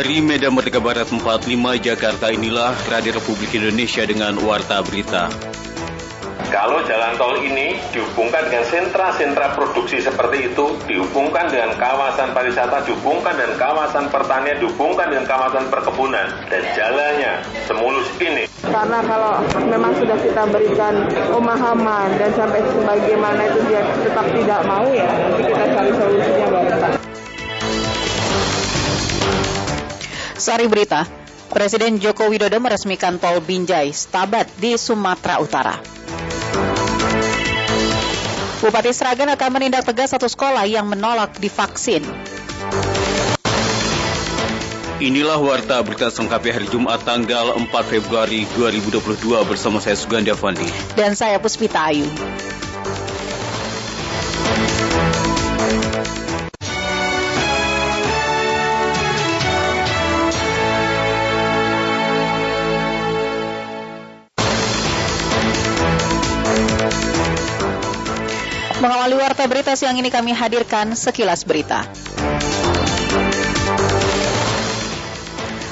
Dari Medan Merdeka Barat 45 Jakarta inilah Radio Republik Indonesia dengan Warta Berita. Kalau jalan tol ini dihubungkan dengan sentra-sentra produksi seperti itu, dihubungkan dengan kawasan pariwisata, dihubungkan dengan kawasan pertanian, dihubungkan dengan kawasan perkebunan, dan jalannya semulus ini. Karena kalau memang sudah kita berikan pemahaman dan sampai sebagaimana itu dia tetap tidak mau ya, nanti kita cari solusinya bareng. Sari Berita, Presiden Joko Widodo meresmikan tol Binjai, Stabat di Sumatera Utara. Bupati Sragen akan menindak tegas satu sekolah yang menolak divaksin. Inilah Warta Berita Selengkapnya hari Jumat tanggal 4 Februari 2022 bersama saya Sugandi Avandi. Dan saya Puspita Ayu. Warta berita siang ini kami hadirkan sekilas berita.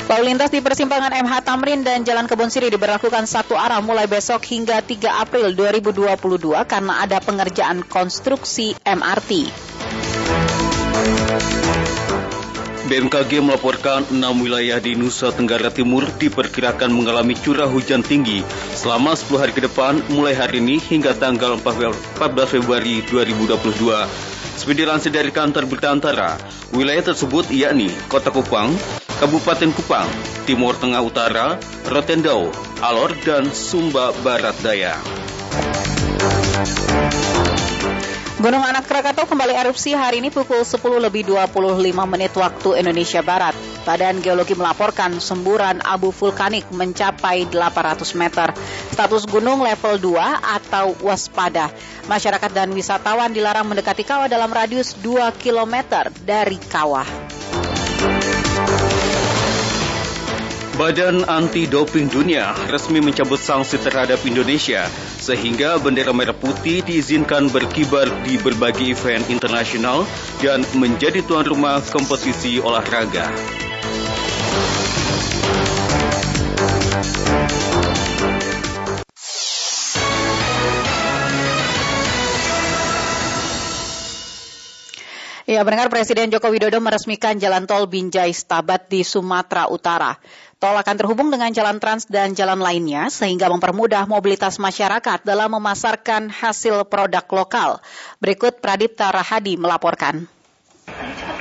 Lalu lintas di persimpangan MH Tamrin dan Jalan Kebun Siri diberlakukan satu arah mulai besok hingga 3 April 2022 karena ada pengerjaan konstruksi MRT. BMKG melaporkan enam wilayah di Nusa Tenggara Timur diperkirakan mengalami curah hujan tinggi selama 10 hari ke depan mulai hari ini hingga tanggal 14 Februari 2022. Seperti dilansir dari kantor berita antara, wilayah tersebut yakni Kota Kupang, Kabupaten Kupang, Timur Tengah Utara, Rotendau, Alor, dan Sumba Barat Daya. Gunung Anak Krakatau kembali erupsi hari ini pukul 10 lebih 25 menit waktu Indonesia Barat. Badan Geologi melaporkan semburan abu vulkanik mencapai 800 meter. Status gunung level 2 atau waspada. Masyarakat dan wisatawan dilarang mendekati kawah dalam radius 2 km dari kawah. Badan Anti Doping Dunia resmi mencabut sanksi terhadap Indonesia sehingga bendera merah putih diizinkan berkibar di berbagai event internasional dan menjadi tuan rumah kompetisi olahraga. Ya, mendengar Presiden Joko Widodo meresmikan jalan tol Binjai Stabat di Sumatera Utara. Tol akan terhubung dengan jalan trans dan jalan lainnya sehingga mempermudah mobilitas masyarakat dalam memasarkan hasil produk lokal. Berikut Pradipta Rahadi melaporkan.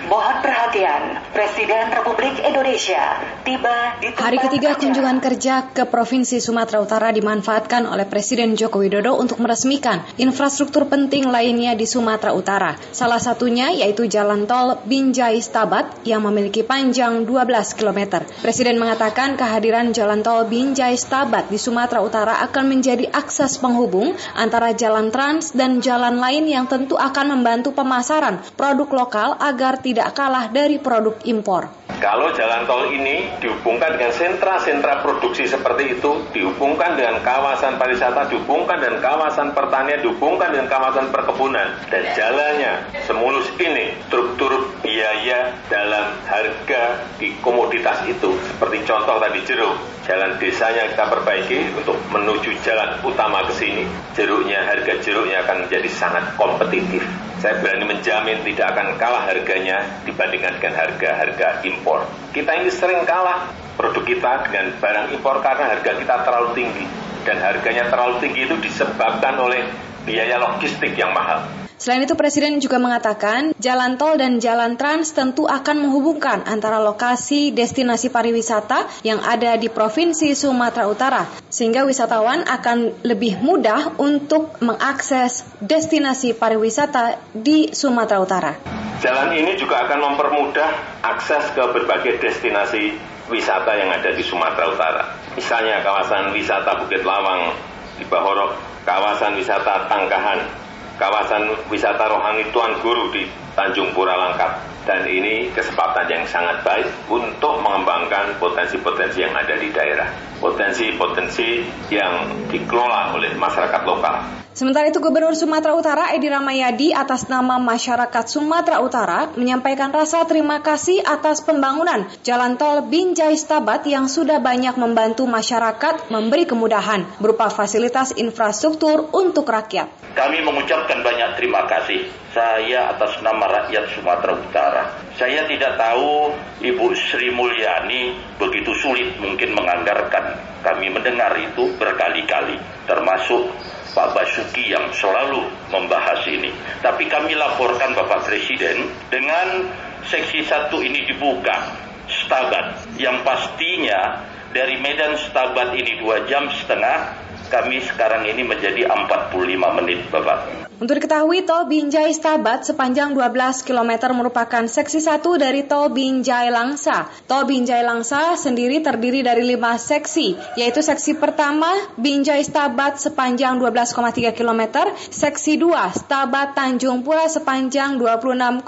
Mohon perhatian, Presiden Republik Indonesia tiba di Hari ketiga kunjungan kerja ke Provinsi Sumatera Utara dimanfaatkan oleh Presiden Joko Widodo untuk meresmikan infrastruktur penting lainnya di Sumatera Utara. Salah satunya yaitu jalan tol Binjai Stabat yang memiliki panjang 12 km. Presiden mengatakan kehadiran jalan tol Binjai Stabat di Sumatera Utara akan menjadi akses penghubung antara jalan trans dan jalan lain yang tentu akan membantu pemasaran produk lokal agar tidak tidak kalah dari produk impor. Kalau jalan tol ini dihubungkan dengan sentra-sentra produksi seperti itu, dihubungkan dengan kawasan pariwisata, dihubungkan dengan kawasan pertanian, dihubungkan dengan kawasan perkebunan, dan jalannya semulus ini, struktur biaya dalam harga di komoditas itu, seperti contoh tadi jeruk, jalan desanya kita perbaiki untuk menuju jalan utama ke sini, jeruknya, harga jeruknya akan menjadi sangat kompetitif. Saya berani menjamin tidak akan kalah harganya dibandingkan dengan harga-harga impor. Kita ini sering kalah produk kita dengan barang impor karena harga kita terlalu tinggi. Dan harganya terlalu tinggi itu disebabkan oleh biaya logistik yang mahal. Selain itu Presiden juga mengatakan jalan tol dan jalan trans tentu akan menghubungkan antara lokasi destinasi pariwisata yang ada di Provinsi Sumatera Utara sehingga wisatawan akan lebih mudah untuk mengakses destinasi pariwisata di Sumatera Utara. Jalan ini juga akan mempermudah akses ke berbagai destinasi wisata yang ada di Sumatera Utara. Misalnya kawasan wisata Bukit Lawang di Bahorok, kawasan wisata Tangkahan, kawasan wisata rohani Tuan Guru di Tanjung Pura Langkat. Dan ini kesempatan yang sangat baik untuk mengembangkan potensi-potensi yang ada di daerah. Potensi-potensi yang dikelola oleh masyarakat lokal. Sementara itu Gubernur Sumatera Utara Edi Ramayadi atas nama masyarakat Sumatera Utara menyampaikan rasa terima kasih atas pembangunan jalan tol Binjai Stabat yang sudah banyak membantu masyarakat memberi kemudahan berupa fasilitas infrastruktur untuk rakyat. Kami mengucapkan banyak terima kasih saya atas nama rakyat Sumatera Utara. Saya tidak tahu Ibu Sri Mulyani begitu sulit mungkin menganggarkan. Kami mendengar itu berkali-kali, termasuk Pak Basuki yang selalu membahas ini. Tapi kami laporkan Bapak Presiden dengan seksi satu ini dibuka, Stabat, yang pastinya dari Medan Stabat ini dua jam setengah, kami sekarang ini menjadi 45 menit, Bapak. Untuk diketahui, tol Binjai Stabat sepanjang 12 km merupakan seksi satu dari tol Binjai Langsa. Tol Binjai Langsa sendiri terdiri dari lima seksi, yaitu seksi pertama Binjai Stabat sepanjang 12,3 km, seksi 2 Stabat Tanjung Pura sepanjang 26,2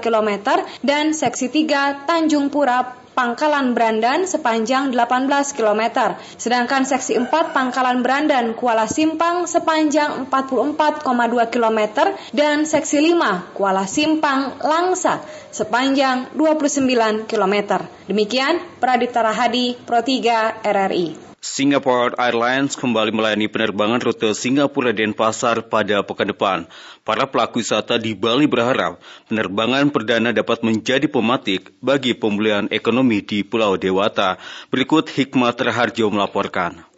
km, dan seksi 3 Tanjung Pura Pangkalan Brandan sepanjang 18 km, sedangkan seksi 4 Pangkalan Brandan Kuala Simpang sepanjang 44,2 km dan seksi 5 Kuala Simpang Langsa sepanjang 29 km. Demikian Pradita Rahadi Pro 3 RRI. Singapore Airlines kembali melayani penerbangan rute Singapura Denpasar pada pekan depan. Para pelaku wisata di Bali berharap penerbangan perdana dapat menjadi pematik bagi pemulihan ekonomi di Pulau Dewata. Berikut Hikmat Raharjo melaporkan.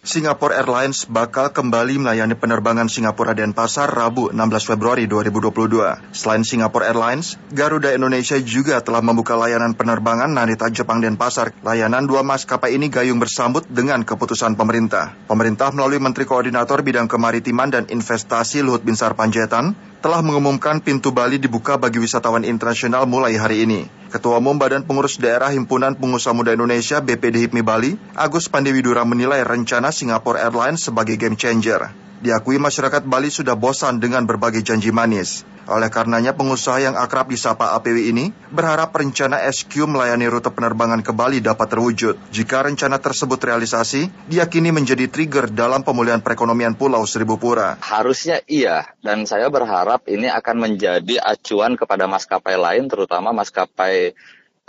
Singapore Airlines bakal kembali melayani penerbangan Singapura Denpasar Rabu 16 Februari 2022. Selain Singapore Airlines, Garuda Indonesia juga telah membuka layanan penerbangan Narita Jepang Denpasar. Layanan dua maskapai ini gayung bersambut dengan keputusan pemerintah. Pemerintah melalui Menteri Koordinator Bidang Kemaritiman dan Investasi Luhut Binsar Panjaitan telah mengumumkan pintu Bali dibuka bagi wisatawan internasional mulai hari ini. Ketua Umum Badan Pengurus Daerah Himpunan Pengusaha Muda Indonesia BPD HIPMI Bali, Agus Pandewidura menilai rencana Singapore Airlines sebagai game changer. Diakui masyarakat Bali sudah bosan dengan berbagai janji manis. Oleh karenanya pengusaha yang akrab disapa APW ini berharap rencana SQ melayani rute penerbangan ke Bali dapat terwujud. Jika rencana tersebut realisasi, diakini menjadi trigger dalam pemulihan perekonomian Pulau Seribu Pura. Harusnya iya, dan saya berharap ini akan menjadi acuan kepada maskapai lain, terutama maskapai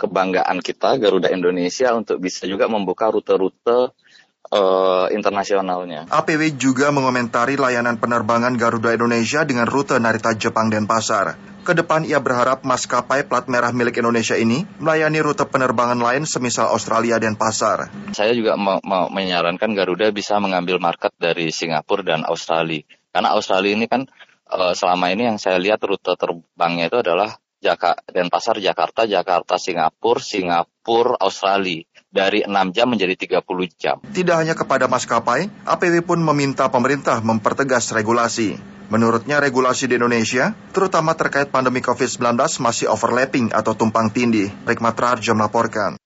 kebanggaan kita Garuda Indonesia untuk bisa juga membuka rute-rute uh, internasionalnya. APW juga mengomentari layanan penerbangan Garuda Indonesia dengan rute Narita Jepang dan Pasar. Ke depan ia berharap maskapai plat merah milik Indonesia ini melayani rute penerbangan lain semisal Australia dan Pasar. Saya juga mau, mau menyarankan Garuda bisa mengambil market dari Singapura dan Australia. Karena Australia ini kan uh, selama ini yang saya lihat rute terbangnya itu adalah Jaka dan Pasar Jakarta, Jakarta Singapura, Singapura Australia dari 6 jam menjadi 30 jam. Tidak hanya kepada maskapai, APW pun meminta pemerintah mempertegas regulasi. Menurutnya regulasi di Indonesia, terutama terkait pandemi COVID-19 masih overlapping atau tumpang tindih. Rikmat Rarjo melaporkan.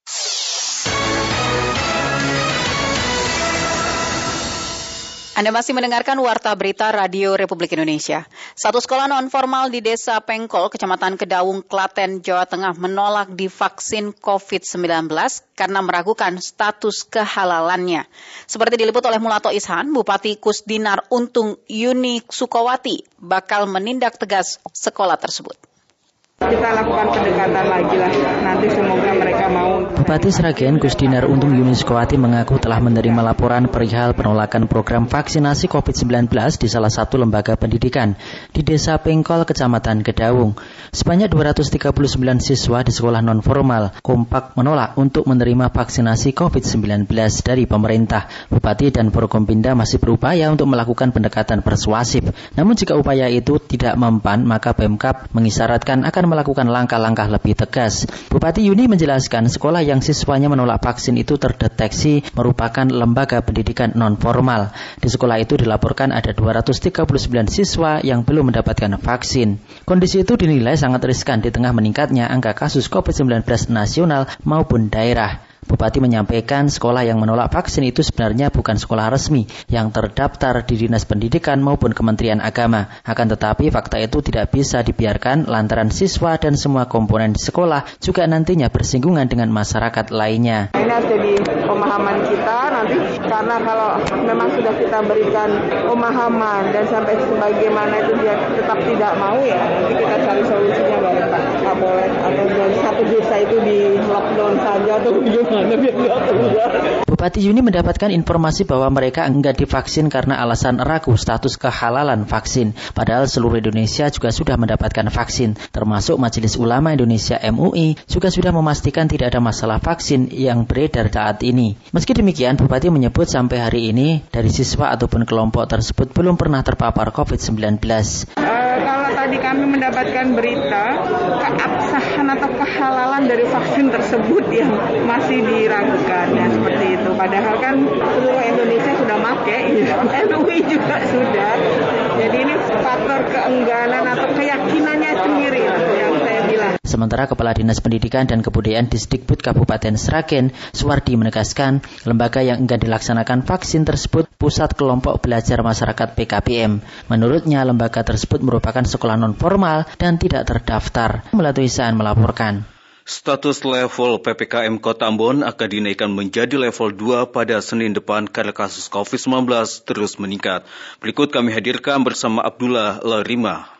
Anda masih mendengarkan Warta Berita Radio Republik Indonesia. Satu sekolah non-formal di Desa Pengkol, Kecamatan Kedaung, Klaten, Jawa Tengah menolak divaksin COVID-19 karena meragukan status kehalalannya. Seperti diliput oleh Mulato Ishan, Bupati Kusdinar Untung Yuni Sukowati bakal menindak tegas sekolah tersebut kita lakukan pendekatan lagi lah. Nanti semoga mereka mau. Bupati Sragen Gusdinar Untung Yunis Kowati mengaku telah menerima laporan perihal penolakan program vaksinasi COVID-19 di salah satu lembaga pendidikan di Desa Pengkol, Kecamatan Kedawung. Sebanyak 239 siswa di sekolah non-formal kompak menolak untuk menerima vaksinasi COVID-19 dari pemerintah. Bupati dan Forkompinda masih berupaya untuk melakukan pendekatan persuasif. Namun jika upaya itu tidak mempan, maka Pemkap mengisyaratkan akan melakukan langkah-langkah lebih tegas. Bupati Yuni menjelaskan sekolah yang siswanya menolak vaksin itu terdeteksi merupakan lembaga pendidikan non-formal. Di sekolah itu dilaporkan ada 239 siswa yang belum mendapatkan vaksin. Kondisi itu dinilai sangat riskan di tengah meningkatnya angka kasus COVID-19 nasional maupun daerah. Bupati menyampaikan sekolah yang menolak vaksin itu sebenarnya bukan sekolah resmi yang terdaftar di Dinas Pendidikan maupun Kementerian Agama. Akan tetapi fakta itu tidak bisa dibiarkan lantaran siswa dan semua komponen di sekolah juga nantinya bersinggungan dengan masyarakat lainnya. Ini harus jadi pemahaman kita nanti karena kalau memang sudah kita berikan pemahaman dan sampai sebagaimana itu dia tetap tidak mau ya nanti kita cari solusinya bareng Pak. Nggak boleh atau satu desa itu di lockdown saja atau gimana. Bupati Yuni mendapatkan informasi bahwa mereka enggak divaksin karena alasan ragu status kehalalan vaksin. Padahal seluruh Indonesia juga sudah mendapatkan vaksin, termasuk Majelis Ulama Indonesia MUI juga sudah memastikan tidak ada masalah vaksin yang beredar saat ini. Meski demikian, Bupati menyebut sampai hari ini dari siswa ataupun kelompok tersebut belum pernah terpapar COVID-19. Tadi kami mendapatkan berita keabsahan atau kehalalan dari vaksin tersebut yang masih diragukan ya seperti itu. Padahal kan seluruh Indonesia sudah make, ya. MUI juga sudah. Jadi ini faktor keengganan atau keyakinannya sendiri yang saya. Sementara Kepala Dinas Pendidikan dan Kebudayaan Disdikbud Kabupaten Sragen, Suwardi menegaskan, lembaga yang enggan dilaksanakan vaksin tersebut Pusat Kelompok Belajar Masyarakat PKPM. Menurutnya, lembaga tersebut merupakan sekolah non-formal dan tidak terdaftar. Melalui melaporkan. Status level PPKM Kota Ambon akan dinaikkan menjadi level 2 pada Senin depan karena kasus COVID-19 terus meningkat. Berikut kami hadirkan bersama Abdullah Larima.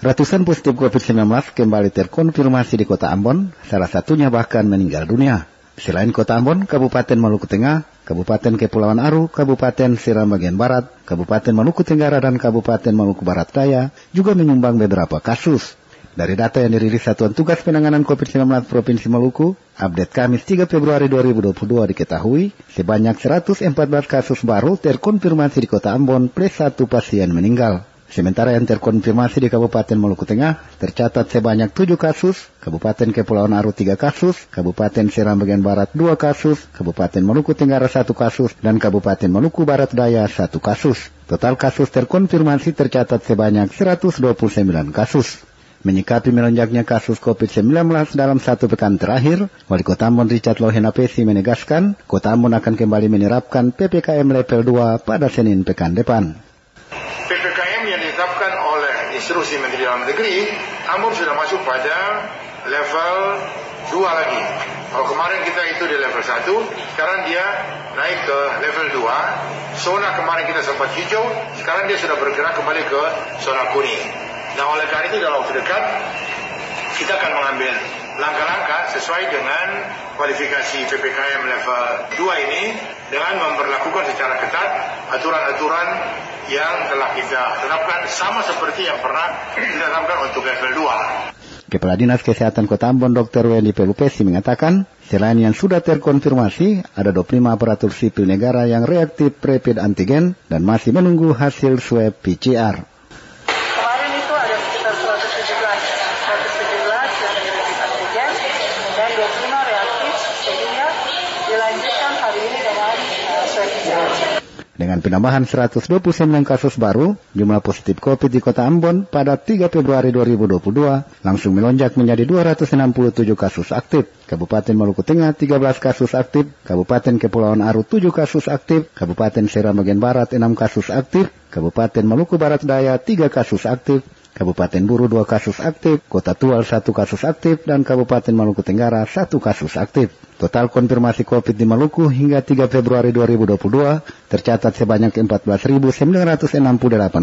Ratusan positif COVID-19 kembali terkonfirmasi di kota Ambon, salah satunya bahkan meninggal dunia. Selain kota Ambon, Kabupaten Maluku Tengah, Kabupaten Kepulauan Aru, Kabupaten Seram bagian Barat, Kabupaten Maluku Tenggara, dan Kabupaten Maluku Barat Daya juga menyumbang beberapa kasus. Dari data yang dirilis Satuan Tugas Penanganan COVID-19 Provinsi Maluku, update Kamis 3 Februari 2022 diketahui sebanyak 114 kasus baru terkonfirmasi di Kota Ambon plus satu pasien meninggal. Sementara yang terkonfirmasi di Kabupaten Maluku Tengah tercatat sebanyak 7 kasus, Kabupaten Kepulauan Aru 3 kasus, Kabupaten Seram bagian Barat 2 kasus, Kabupaten Maluku Tenggara 1 kasus, dan Kabupaten Maluku Barat Daya 1 kasus. Total kasus terkonfirmasi tercatat sebanyak 129 kasus. Menyikapi melonjaknya kasus COVID-19 dalam satu pekan terakhir, Wali Kota Ambon Richard Lohenapesi menegaskan, Kota Ambon akan kembali menerapkan PPKM level 2 pada Senin pekan depan instruksi Menteri Dalam Negeri, Ambon sudah masuk pada level 2 lagi. Kalau kemarin kita itu di level 1, sekarang dia naik ke level 2. Zona kemarin kita sempat hijau, sekarang dia sudah bergerak kembali ke zona kuning. Nah oleh karena itu dalam waktu dekat, kita akan mengambil langkah-langkah sesuai dengan kualifikasi PPKM level 2 ini dengan memperlakukan secara ketat aturan-aturan yang telah kita terapkan sama seperti yang pernah kita terapkan untuk level 2. Kepala Dinas Kesehatan Kota Ambon Dr. Wendy Pelupesi mengatakan, selain yang sudah terkonfirmasi, ada 25 aparatur sipil negara yang reaktif rapid antigen dan masih menunggu hasil swab PCR. Dengan penambahan 129 kasus baru, jumlah positif COVID di kota Ambon pada 3 Februari 2022 langsung melonjak menjadi 267 kasus aktif. Kabupaten Maluku Tengah 13 kasus aktif, Kabupaten Kepulauan Aru 7 kasus aktif, Kabupaten Seram bagian Barat 6 kasus aktif, Kabupaten Maluku Barat Daya 3 kasus aktif, Kabupaten Buru 2 kasus aktif, Kota Tual 1 kasus aktif, dan Kabupaten Maluku Tenggara 1 kasus aktif. Total konfirmasi COVID di Maluku hingga 3 Februari 2022 tercatat sebanyak 14.968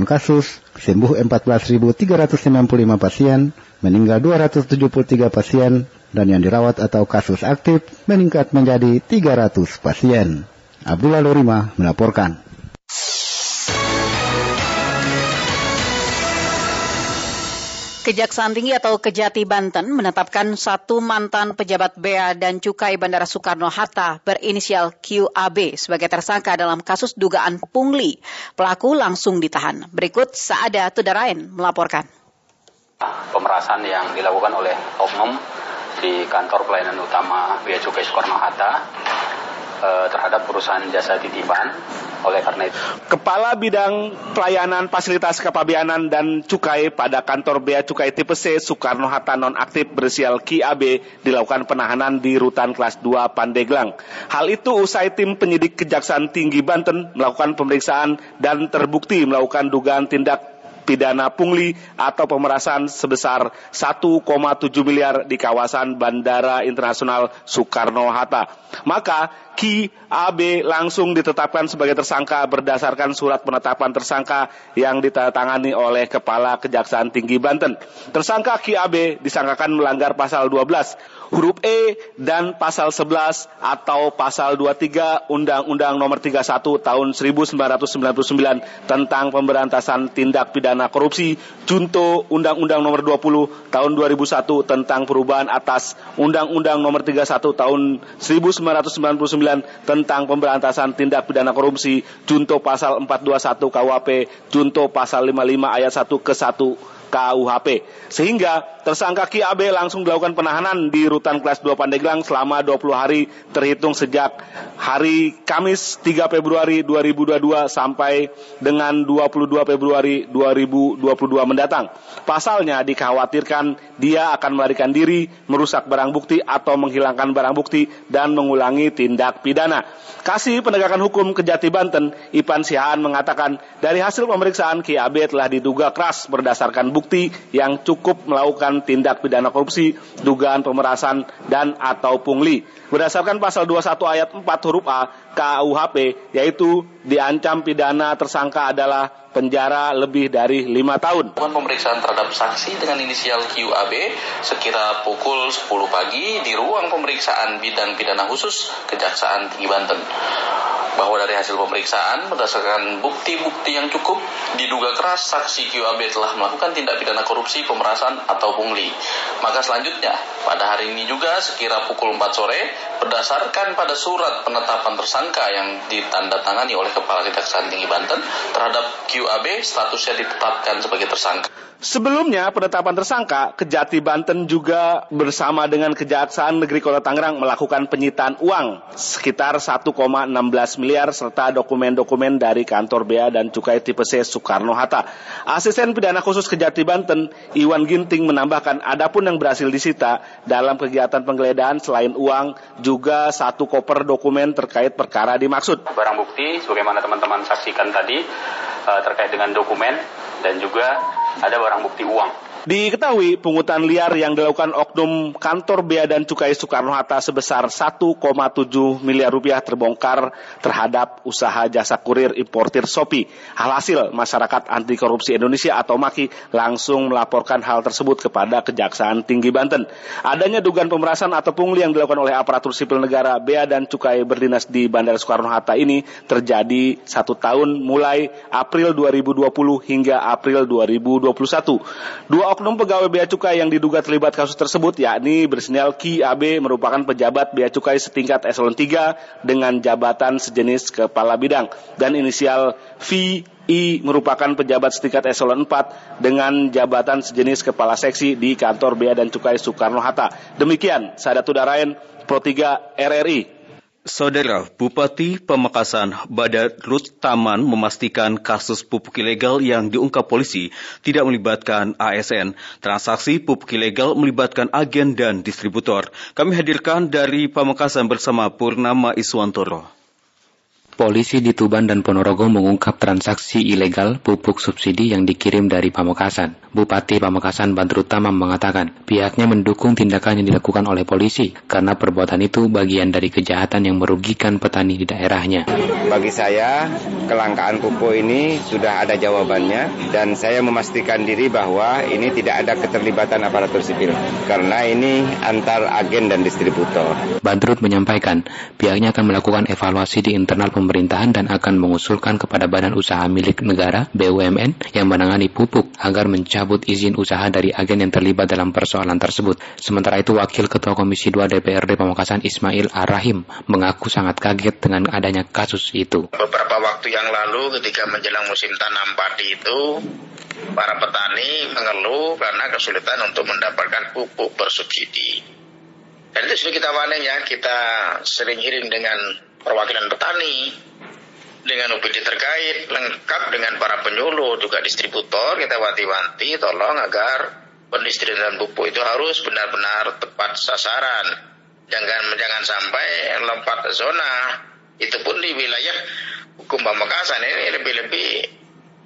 kasus, sembuh 14.395 pasien, meninggal 273 pasien, dan yang dirawat atau kasus aktif meningkat menjadi 300 pasien. Abdullah Lorima melaporkan. Kejaksaan Tinggi atau Kejati Banten menetapkan satu mantan pejabat Bea dan Cukai Bandara Soekarno-Hatta berinisial QAB sebagai tersangka dalam kasus dugaan pungli. Pelaku langsung ditahan. Berikut Saada Tudarain melaporkan. Pemerasan yang dilakukan oleh oknum di kantor pelayanan utama Bea Cukai Soekarno-Hatta eh, terhadap perusahaan jasa titipan Oleh karena itu. Kepala Bidang Pelayanan Fasilitas Kepabianan dan Cukai pada kantor Bea Cukai tipe C Soekarno-Hatta nonaktif bersial KAB dilakukan penahanan di rutan kelas 2 Pandeglang. Hal itu usai tim penyidik Kejaksaan Tinggi Banten melakukan pemeriksaan dan terbukti melakukan dugaan tindak pidana pungli atau pemerasan sebesar 1,7 miliar di kawasan Bandara Internasional Soekarno-Hatta. Maka Ki AB langsung ditetapkan sebagai tersangka berdasarkan surat penetapan tersangka yang ditandatangani oleh Kepala Kejaksaan Tinggi Banten. Tersangka Ki AB disangkakan melanggar pasal 12 huruf E dan pasal 11 atau pasal 23 Undang-Undang Nomor 31 Tahun 1999 tentang pemberantasan tindak pidana korupsi, junto Undang-Undang Nomor 20 Tahun 2001 tentang perubahan atas Undang-Undang Nomor 31 Tahun 1999 tentang pemberantasan tindak pidana korupsi, junto pasal 421 KUHP, junto pasal 55 ayat 1 ke 1 KUHP. Sehingga tersangka Ki AB langsung dilakukan penahanan di rutan kelas 2 Pandeglang selama 20 hari terhitung sejak hari Kamis 3 Februari 2022 sampai dengan 22 Februari 2022 mendatang. Pasalnya dikhawatirkan dia akan melarikan diri, merusak barang bukti atau menghilangkan barang bukti dan mengulangi tindak pidana. Kasih Penegakan Hukum Kejati Banten, Ipan Sihaan mengatakan dari hasil pemeriksaan Ki AB telah diduga keras berdasarkan bukti yang cukup melakukan tindak pidana korupsi, dugaan pemerasan, dan atau pungli. Berdasarkan pasal 21 ayat 4 huruf A KUHP, yaitu diancam pidana tersangka adalah penjara lebih dari lima tahun. Pemeriksaan terhadap saksi dengan inisial QAB sekira pukul 10 pagi di ruang pemeriksaan bidang pidana khusus Kejaksaan Tinggi Banten bahwa dari hasil pemeriksaan berdasarkan bukti-bukti yang cukup diduga keras saksi QAB telah melakukan tindak pidana korupsi, pemerasan atau pungli. Maka selanjutnya pada hari ini juga sekira pukul 4 sore berdasarkan pada surat penetapan tersangka yang ditandatangani oleh Kepala Kejaksaan Tinggi Banten terhadap QAB statusnya ditetapkan sebagai tersangka. Sebelumnya penetapan tersangka, Kejati Banten juga bersama dengan Kejaksaan Negeri Kota Tangerang melakukan penyitaan uang sekitar 1,16 miliar serta dokumen-dokumen dari kantor Bea dan Cukai tipe C Soekarno-Hatta. Asisten pidana khusus Kejati Banten, Iwan Ginting menambahkan adapun yang berhasil disita dalam kegiatan penggeledahan selain uang juga satu koper dokumen terkait perkara dimaksud. Barang bukti sebagaimana teman-teman saksikan tadi eh, terkait dengan dokumen dan juga ada barang bukti uang. Diketahui pungutan liar yang dilakukan oknum kantor Bea dan Cukai Soekarno-Hatta sebesar 1,7 miliar rupiah terbongkar terhadap usaha jasa kurir importir Sopi. Alhasil, masyarakat anti korupsi Indonesia atau MAKI langsung melaporkan hal tersebut kepada Kejaksaan Tinggi Banten. Adanya dugaan pemerasan atau pungli yang dilakukan oleh aparatur sipil negara Bea dan Cukai berdinas di Bandara Soekarno-Hatta ini terjadi satu tahun mulai April 2020 hingga April 2021. Dua oknum pegawai Bea Cukai yang diduga terlibat kasus tersebut yakni bersinyal Ki AB merupakan pejabat Bea Cukai setingkat eselon 3 dengan jabatan sejenis kepala bidang dan inisial V I merupakan pejabat setingkat eselon 4 dengan jabatan sejenis kepala seksi di kantor Bea dan Cukai Soekarno-Hatta. Demikian, Sadatu Darain, Pro 3 RRI. Saudara Bupati Pamekasan Badarut Taman memastikan kasus pupuk ilegal yang diungkap polisi tidak melibatkan ASN. Transaksi pupuk ilegal melibatkan agen dan distributor. Kami hadirkan dari Pamekasan bersama Purnama Iswantoro. Polisi di Tuban dan Ponorogo mengungkap transaksi ilegal pupuk subsidi yang dikirim dari Pamekasan. Bupati Pamekasan Badrutama mengatakan pihaknya mendukung tindakan yang dilakukan oleh polisi karena perbuatan itu bagian dari kejahatan yang merugikan petani di daerahnya. Bagi saya, kelangkaan pupuk ini sudah ada jawabannya dan saya memastikan diri bahwa ini tidak ada keterlibatan aparatur sipil karena ini antar agen dan distributor. Badrut menyampaikan pihaknya akan melakukan evaluasi di internal pemerintahan dan akan mengusulkan kepada badan usaha milik negara BUMN yang menangani pupuk agar mencabut izin usaha dari agen yang terlibat dalam persoalan tersebut. Sementara itu Wakil Ketua Komisi 2 DPRD Pamekasan Ismail Ar-Rahim mengaku sangat kaget dengan adanya kasus itu. Beberapa waktu yang lalu ketika menjelang musim tanam padi itu para petani mengeluh karena kesulitan untuk mendapatkan pupuk bersubsidi. Dan itu sudah kita panen ya, kita sering hearing dengan perwakilan petani. dengan UPD terkait, lengkap dengan para penyuluh, juga distributor, kita wanti-wanti tolong agar pendistribusian pupuk itu harus benar-benar tepat sasaran. Jangan jangan sampai lompat zona. Itu pun di wilayah hukum Pamekasan ini lebih-lebih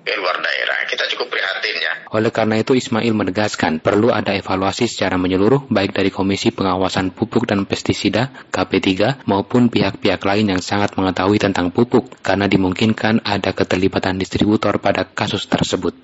ke luar daerah. Kita cukup prihatin ya. Oleh karena itu Ismail menegaskan perlu ada evaluasi secara menyeluruh baik dari Komisi Pengawasan Pupuk dan Pestisida KP3 maupun pihak-pihak lain yang sangat mengetahui tentang pupuk karena dimungkinkan ada keterlibatan distributor pada kasus tersebut.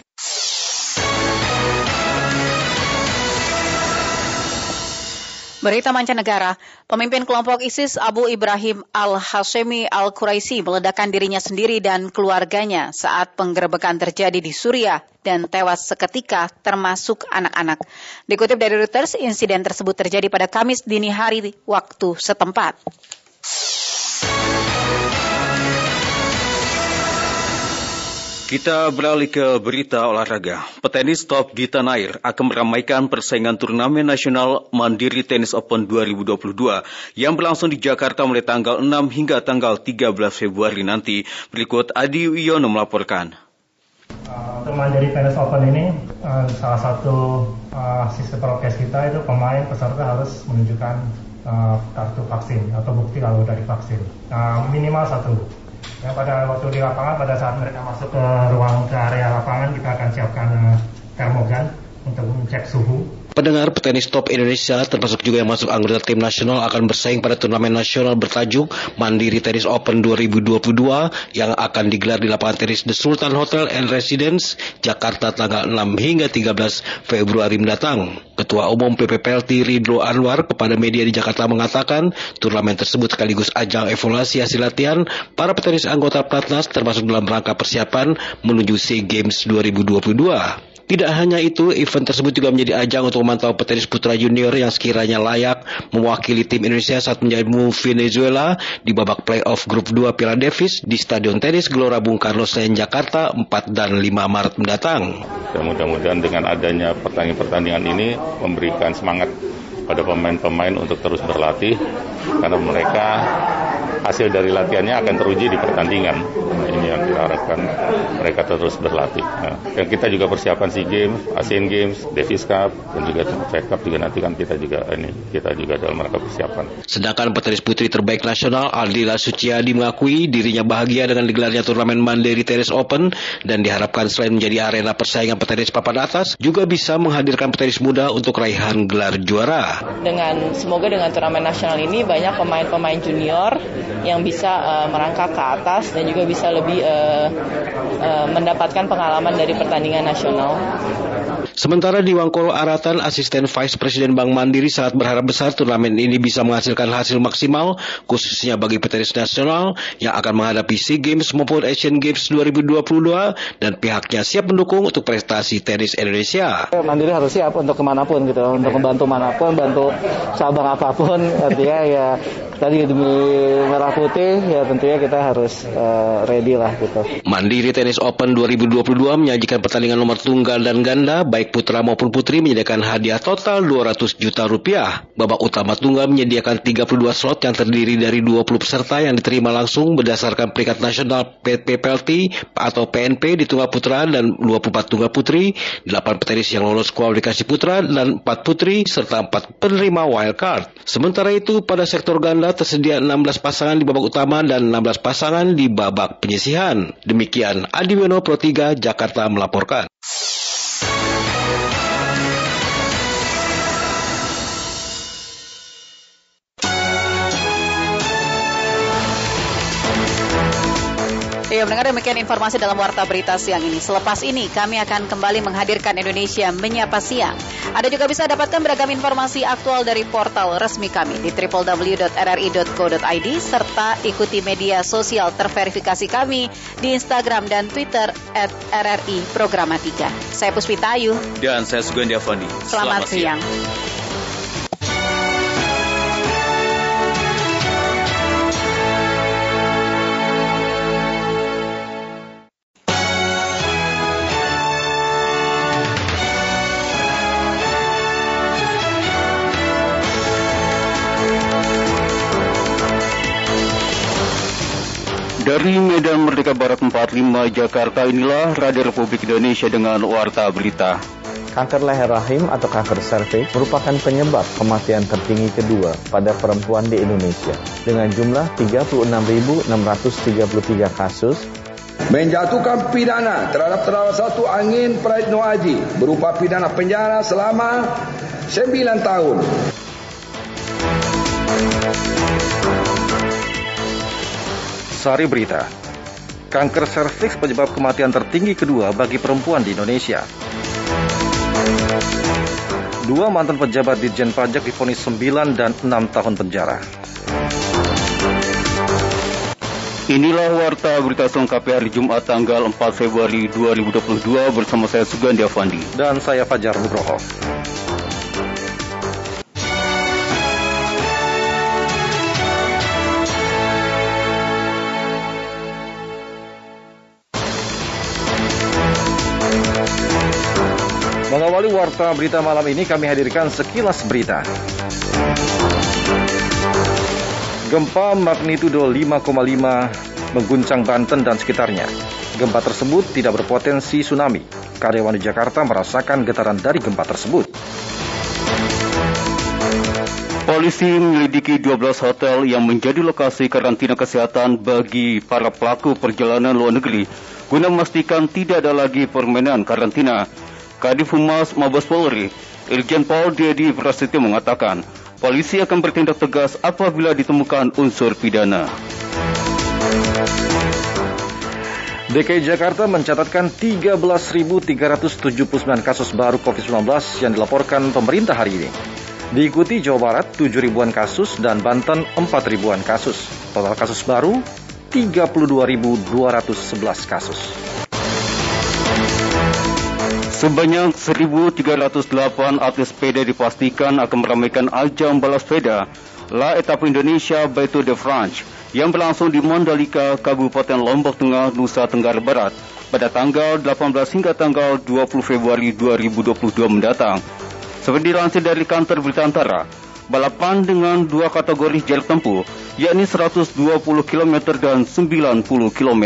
Berita mancanegara, pemimpin kelompok ISIS Abu Ibrahim al-Hashemi al-Quraisi meledakkan dirinya sendiri dan keluarganya saat penggerebekan terjadi di Suriah dan tewas seketika termasuk anak-anak. Dikutip dari Reuters, insiden tersebut terjadi pada Kamis dini hari waktu setempat. Kita beralih ke berita olahraga. Petenis top di tanah air akan meramaikan persaingan turnamen nasional Mandiri Tennis Open 2022 yang berlangsung di Jakarta mulai tanggal 6 hingga tanggal 13 Februari nanti. Berikut Adi Wiono melaporkan. Uh, untuk Mandiri Tennis Open ini, uh, salah satu uh, sistem prokes kita itu pemain peserta harus menunjukkan kartu vaksin atau bukti kalau dari vaksin. Uh, minimal satu ya pada waktu di lapangan pada saat mereka masuk ke ruang ke area lapangan kita akan siapkan uh, termogan untuk mengecek suhu Pendengar petenis top Indonesia termasuk juga yang masuk anggota tim nasional akan bersaing pada turnamen nasional bertajuk Mandiri Tenis Open 2022 yang akan digelar di lapangan tenis The Sultan Hotel and Residence Jakarta tanggal 6 hingga 13 Februari mendatang. Ketua Umum PPPLT Ridlo Anwar kepada media di Jakarta mengatakan turnamen tersebut sekaligus ajang evaluasi hasil latihan para petenis anggota Platnas termasuk dalam rangka persiapan menuju SEA Games 2022. Tidak hanya itu, event tersebut juga menjadi ajang untuk memantau petenis putra junior yang sekiranya layak mewakili tim Indonesia saat menjamu Venezuela di babak playoff grup 2 Piala Davis di Stadion Tenis Gelora Bung Karno Senayan Jakarta 4 dan 5 Maret mendatang. mudah-mudahan dengan adanya pertandingan-pertandingan ini memberikan semangat pada pemain-pemain untuk terus berlatih karena mereka hasil dari latihannya akan teruji di pertandingan. Ini yang kita harapkan mereka terus berlatih. Nah, dan kita juga persiapan SEA Games, Asian Games, Davis Cup, dan juga Fed Cup juga nanti kan kita juga ini kita juga dalam rangka persiapan. Sedangkan petenis putri terbaik nasional Aldila Suciadi mengakui dirinya bahagia dengan digelarnya turnamen Mandiri Tenis Open dan diharapkan selain menjadi arena persaingan petenis papan atas juga bisa menghadirkan petenis muda untuk raihan gelar juara. Dengan semoga dengan turnamen nasional ini banyak pemain-pemain junior yang bisa uh, merangkak ke atas dan juga bisa lebih uh, uh, mendapatkan pengalaman dari pertandingan nasional. Sementara di Wangkolo Aratan, asisten Vice Presiden Bank Mandiri sangat berharap besar turnamen ini bisa menghasilkan hasil maksimal, khususnya bagi petenis nasional yang akan menghadapi SEA Games maupun Asian Games 2022 dan pihaknya siap mendukung untuk prestasi tenis Indonesia. Mandiri harus siap untuk ke mana pun gitu, untuk membantu mana pun, bantu cabang apa pun, artinya ya tadi demi merah putih ya tentunya kita harus uh, ready lah gitu. Mandiri Tennis Open 2022 menyajikan pertandingan nomor tunggal dan ganda baik putra maupun putri menyediakan hadiah total 200 juta rupiah. Babak utama tunggal menyediakan 32 slot yang terdiri dari 20 peserta yang diterima langsung berdasarkan peringkat nasional PPLT atau PNP di tunggal putra dan 24 tunggal putri, 8 petenis yang lolos kualifikasi putra dan 4 putri serta 4 penerima wildcard. Sementara itu pada sektor ganda tersedia 16 pasangan di babak utama dan 16 pasangan di babak penyisihan. Demikian Adi Weno Pro 3 Jakarta melaporkan. Ya, mendengar demikian informasi dalam Warta Berita siang ini. Selepas ini, kami akan kembali menghadirkan Indonesia Menyapa Siang. Anda juga bisa dapatkan beragam informasi aktual dari portal resmi kami di www.rri.co.id serta ikuti media sosial terverifikasi kami di Instagram dan Twitter at RRI Programatika. Saya Puspita Ayu. Dan saya Sugandi Avandi. Selamat, Selamat siang. siang. Dari Medan Merdeka Barat 45 Jakarta inilah Radio Republik Indonesia dengan Warta Berita. Kanker leher rahim atau kanker serviks merupakan penyebab kematian tertinggi kedua pada perempuan di Indonesia dengan jumlah 36.633 kasus menjatuhkan pidana terhadap salah satu angin Praitno Aji berupa pidana penjara selama 9 tahun. Sari Berita. Kanker serviks penyebab kematian tertinggi kedua bagi perempuan di Indonesia. Dua mantan pejabat Ditjen Pajak difonis 9 dan 6 tahun penjara. Inilah warta berita selengkapnya hari Jumat tanggal 4 Februari 2022 bersama saya Sugandi Avandi. Dan saya Fajar Nugroho. Warta berita malam ini kami hadirkan sekilas berita. Gempa magnitudo 5,5 mengguncang Banten dan sekitarnya. Gempa tersebut tidak berpotensi tsunami. Karyawan di Jakarta merasakan getaran dari gempa tersebut. Polisi menyelidiki 12 hotel yang menjadi lokasi karantina kesehatan bagi para pelaku perjalanan luar negeri guna memastikan tidak ada lagi permainan karantina. Kadif Humas Mabes Polri, Irjen Paul Dedi Prasetyo mengatakan, polisi akan bertindak tegas apabila ditemukan unsur pidana. DKI Jakarta mencatatkan 13.379 kasus baru COVID-19 yang dilaporkan pemerintah hari ini. Diikuti Jawa Barat 7 ribuan kasus dan Banten 4 ribuan kasus. Total kasus baru 32.211 kasus. Sebanyak 1.308 atlet sepeda dipastikan akan meramaikan ajang balap sepeda La Etape Indonesia Tour de France yang berlangsung di Mandalika, Kabupaten Lombok Tengah, Nusa Tenggara Barat pada tanggal 18 hingga tanggal 20 Februari 2022 mendatang. Seperti dilansir dari kantor berita antara, balapan dengan dua kategori jarak tempuh, yakni 120 km dan 90 km.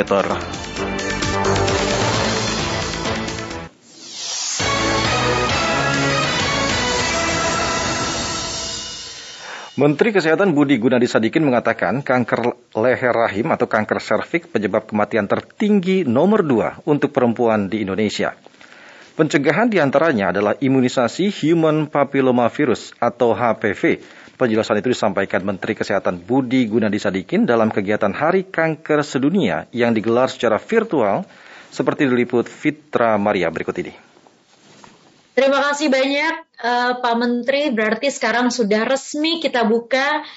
Menteri Kesehatan Budi Gunadi Sadikin mengatakan kanker leher rahim atau kanker serviks penyebab kematian tertinggi nomor dua untuk perempuan di Indonesia. Pencegahan di antaranya adalah imunisasi Human Papillomavirus atau HPV. Penjelasan itu disampaikan Menteri Kesehatan Budi Gunadi Sadikin dalam kegiatan Hari Kanker Sedunia yang digelar secara virtual seperti diliput Fitra Maria berikut ini. Terima kasih banyak uh, Pak Menteri. Berarti sekarang sudah resmi kita buka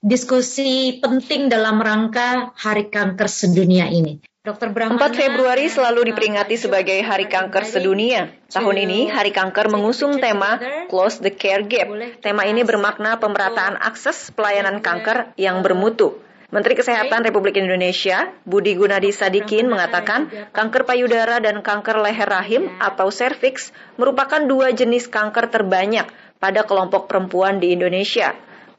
diskusi penting dalam rangka Hari Kanker Sedunia ini. Dr. Brahmana, 4 Februari selalu diperingati sebagai Hari Kanker Sedunia. Tahun ini, Hari Kanker mengusung tema Close the Care Gap. Tema ini bermakna pemerataan akses pelayanan kanker yang bermutu. Menteri Kesehatan Republik Indonesia, Budi Gunadi Sadikin mengatakan kanker payudara dan kanker leher rahim atau serviks merupakan dua jenis kanker terbanyak pada kelompok perempuan di Indonesia.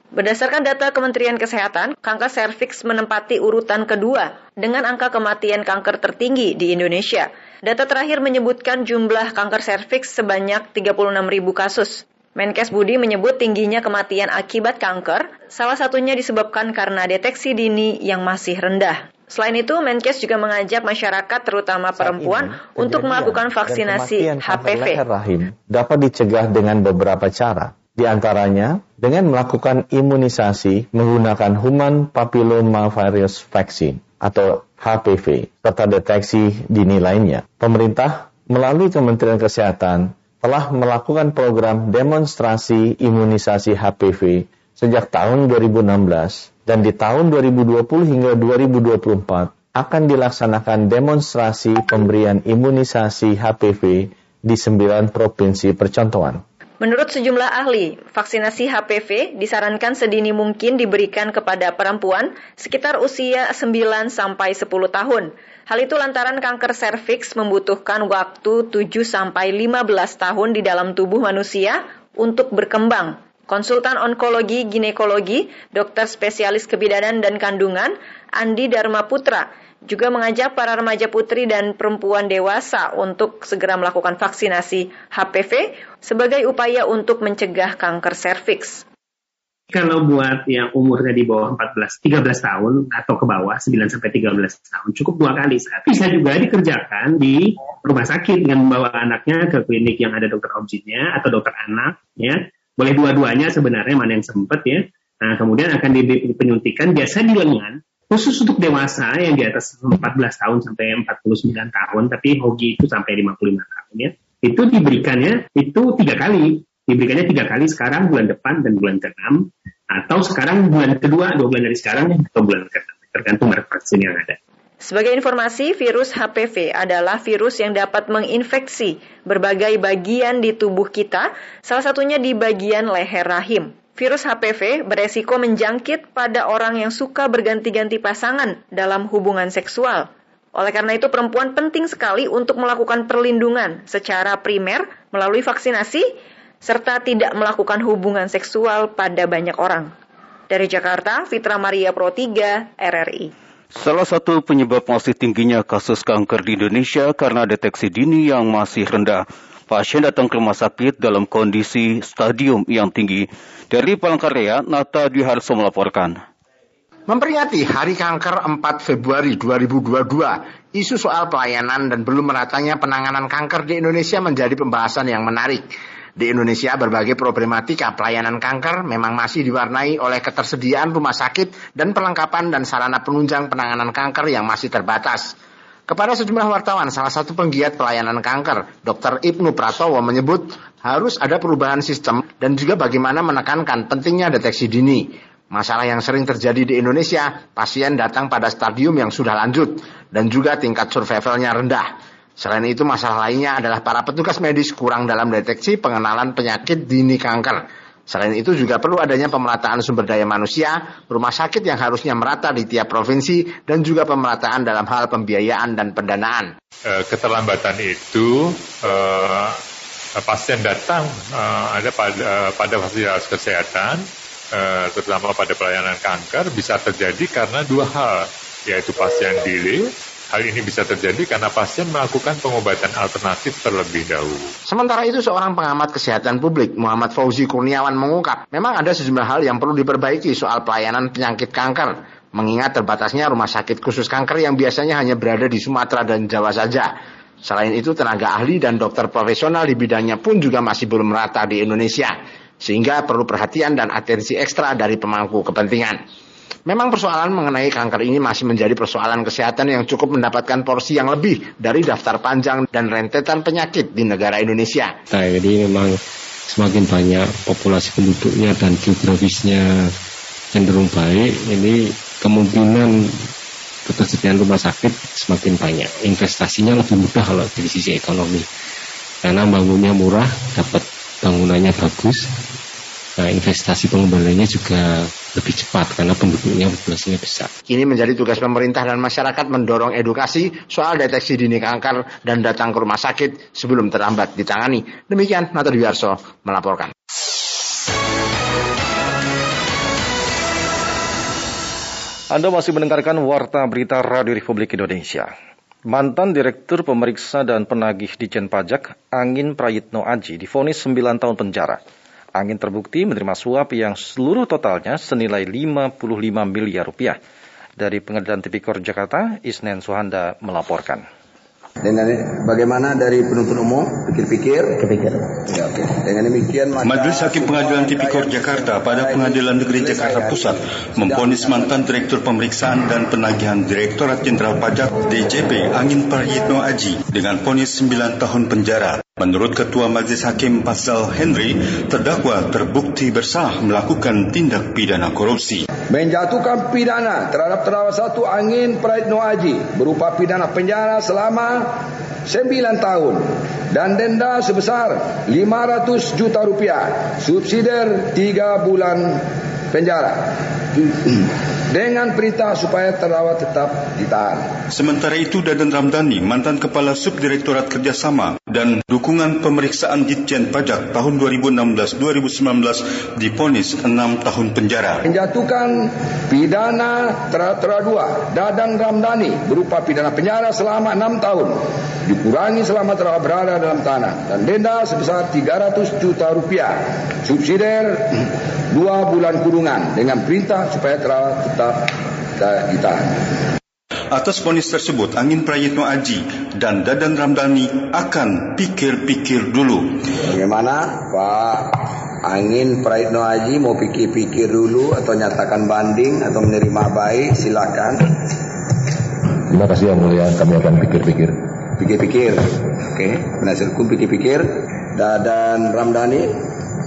Berdasarkan data Kementerian Kesehatan, kanker serviks menempati urutan kedua dengan angka kematian kanker tertinggi di Indonesia. Data terakhir menyebutkan jumlah kanker serviks sebanyak 36 ribu kasus. Menkes Budi menyebut tingginya kematian akibat kanker, salah satunya disebabkan karena deteksi dini yang masih rendah. Selain itu, Menkes juga mengajak masyarakat, terutama perempuan, ini, untuk melakukan vaksinasi HPV. rahim dapat dicegah dengan beberapa cara. Di antaranya, dengan melakukan imunisasi menggunakan Human Papillomavirus Vaccine atau HPV, serta deteksi dini lainnya. Pemerintah melalui Kementerian Kesehatan telah melakukan program demonstrasi imunisasi HPV sejak tahun 2016 dan di tahun 2020 hingga 2024 akan dilaksanakan demonstrasi pemberian imunisasi HPV di sembilan provinsi percontohan. Menurut sejumlah ahli, vaksinasi HPV disarankan sedini mungkin diberikan kepada perempuan sekitar usia 9 sampai 10 tahun Hal itu lantaran kanker serviks membutuhkan waktu 7 sampai 15 tahun di dalam tubuh manusia untuk berkembang. Konsultan onkologi ginekologi, dokter spesialis kebidanan dan kandungan, Andi Dharma Putra, juga mengajak para remaja putri dan perempuan dewasa untuk segera melakukan vaksinasi HPV sebagai upaya untuk mencegah kanker serviks. Kalau buat yang umurnya di bawah 14, 13 tahun atau ke bawah 9 sampai 13 tahun cukup dua kali. Bisa juga dikerjakan di rumah sakit dengan membawa anaknya ke klinik yang ada dokter objeknya atau dokter anak ya. Boleh dua-duanya sebenarnya mana yang sempat ya. Nah, kemudian akan dipenyuntikan biasa di lengan khusus untuk dewasa yang di atas 14 tahun sampai 49 tahun tapi hoki itu sampai 55 tahun ya. Itu diberikannya itu tiga kali diberikannya tiga kali sekarang bulan depan dan bulan ke-6 atau sekarang bulan kedua dua bulan dari sekarang atau bulan ke-6 tergantung merek vaksin yang ada. Sebagai informasi, virus HPV adalah virus yang dapat menginfeksi berbagai bagian di tubuh kita, salah satunya di bagian leher rahim. Virus HPV beresiko menjangkit pada orang yang suka berganti-ganti pasangan dalam hubungan seksual. Oleh karena itu, perempuan penting sekali untuk melakukan perlindungan secara primer melalui vaksinasi serta tidak melakukan hubungan seksual pada banyak orang. Dari Jakarta, Fitra Maria Pro 3, RRI. Salah satu penyebab masih tingginya kasus kanker di Indonesia karena deteksi dini yang masih rendah. Pasien datang ke rumah sakit dalam kondisi stadium yang tinggi. Dari Palangkaraya, Nata Diharso melaporkan. Memperingati Hari Kanker 4 Februari 2022, isu soal pelayanan dan belum meratanya penanganan kanker di Indonesia menjadi pembahasan yang menarik. Di Indonesia, berbagai problematika pelayanan kanker memang masih diwarnai oleh ketersediaan rumah sakit dan perlengkapan dan sarana penunjang penanganan kanker yang masih terbatas. Kepada sejumlah wartawan, salah satu penggiat pelayanan kanker, Dr. Ibnu Pratowo menyebut harus ada perubahan sistem dan juga bagaimana menekankan pentingnya deteksi dini. Masalah yang sering terjadi di Indonesia, pasien datang pada stadium yang sudah lanjut dan juga tingkat survivalnya rendah. Selain itu masalah lainnya adalah para petugas medis kurang dalam deteksi pengenalan penyakit dini kanker. Selain itu juga perlu adanya pemerataan sumber daya manusia, rumah sakit yang harusnya merata di tiap provinsi, dan juga pemerataan dalam hal pembiayaan dan pendanaan. Eh, keterlambatan itu eh, pasien datang eh, ada pada, pada fasilitas kesehatan, terutama pada pelayanan kanker, bisa terjadi karena dua hal, yaitu pasien delay Hal ini bisa terjadi karena pasien melakukan pengobatan alternatif terlebih dahulu. Sementara itu seorang pengamat kesehatan publik Muhammad Fauzi Kurniawan mengungkap, memang ada sejumlah hal yang perlu diperbaiki soal pelayanan penyakit kanker, mengingat terbatasnya rumah sakit khusus kanker yang biasanya hanya berada di Sumatera dan Jawa saja. Selain itu tenaga ahli dan dokter profesional di bidangnya pun juga masih belum merata di Indonesia, sehingga perlu perhatian dan atensi ekstra dari pemangku kepentingan. Memang persoalan mengenai kanker ini masih menjadi persoalan kesehatan yang cukup mendapatkan porsi yang lebih dari daftar panjang dan rentetan penyakit di negara Indonesia. Nah, jadi memang semakin banyak populasi penduduknya dan geografisnya cenderung baik, ini kemungkinan ketersediaan rumah sakit semakin banyak. Investasinya lebih mudah kalau dari sisi ekonomi. Karena bangunnya murah, dapat bangunannya bagus, Nah, investasi pengembaliannya juga lebih cepat karena penduduknya populasinya besar. Kini menjadi tugas pemerintah dan masyarakat mendorong edukasi soal deteksi dini kanker dan datang ke rumah sakit sebelum terlambat ditangani. Demikian Nato Diwarso melaporkan. Anda masih mendengarkan Warta Berita Radio Republik Indonesia. Mantan Direktur Pemeriksa dan Penagih Dijen Pajak Angin Prayitno Aji difonis 9 tahun penjara. Angin terbukti menerima suap yang seluruh totalnya senilai 55 miliar rupiah. Dari Pengadilan Tipikor Jakarta, Isnen Suhanda melaporkan. Dengan bagaimana dari penuntut umum pikir-pikir? Pikir. Ya, okay. Dengan demikian maka Majelis Hakim Pengadilan Tipikor Jakarta pada Pengadilan Negeri Jakarta Pusat memponis mantan Direktur Pemeriksaan dan Penagihan Direktorat Jenderal Pajak DJP Angin Prahyitno Aji dengan ponis 9 tahun penjara. Menurut Ketua Majelis Hakim Pasal Henry, terdakwa terbukti bersalah melakukan tindak pidana korupsi. Menjatuhkan pidana terhadap terdakwa satu Angin Prahyitno Aji berupa pidana penjara selama 9 tahun dan denda sebesar 500 juta rupiah subsidiar 3 bulan penjara dengan perintah supaya terdakwa tetap ditahan. Sementara itu Dadan Ramdhani, mantan Kepala Subdirektorat Kerjasama dan dukungan pemeriksaan Ditjen Pajak tahun 2016-2019 diponis 6 tahun penjara. Menjatuhkan pidana tera-tera dua, Dadang Ramdhani berupa pidana penjara selama 6 tahun, dikurangi selama telah berada dalam tanah, dan denda sebesar 300 juta rupiah, subsidiar dua bulan kurungan dengan perintah supaya telah tetap ditahan. Atas ponis tersebut, Angin Prayitno Aji dan Dadan Ramdhani akan pikir-pikir dulu. Bagaimana Pak Angin Prayitno Aji mau pikir-pikir dulu atau nyatakan banding atau menerima baik silakan. Terima kasih Yang Mulia, kami akan pikir-pikir. Pikir-pikir. Oke, penasihat hukum pikir-pikir. Dadan Ramdhani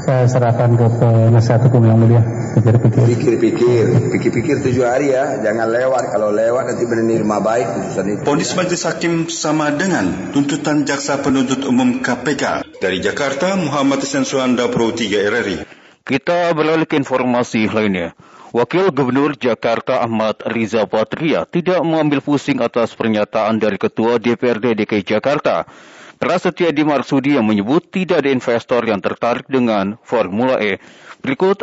saya serahkan ke penasihat hukum yang mulia pikir-pikir. Pikir-pikir. Pikir-pikir tujuh hari ya. Jangan lewat. Kalau lewat nanti menerima baik putusan itu. Ponis majelis hakim sama dengan tuntutan jaksa penuntut umum KPK dari Jakarta Muhammad Hasan Suhanda Pro 3 RRI kita beralih ke informasi lainnya. Wakil Gubernur Jakarta Ahmad Riza Patria tidak mengambil pusing atas pernyataan dari Ketua DPRD DKI Jakarta. Prasetya Marsudi yang menyebut tidak ada investor yang tertarik dengan Formula E. Berikut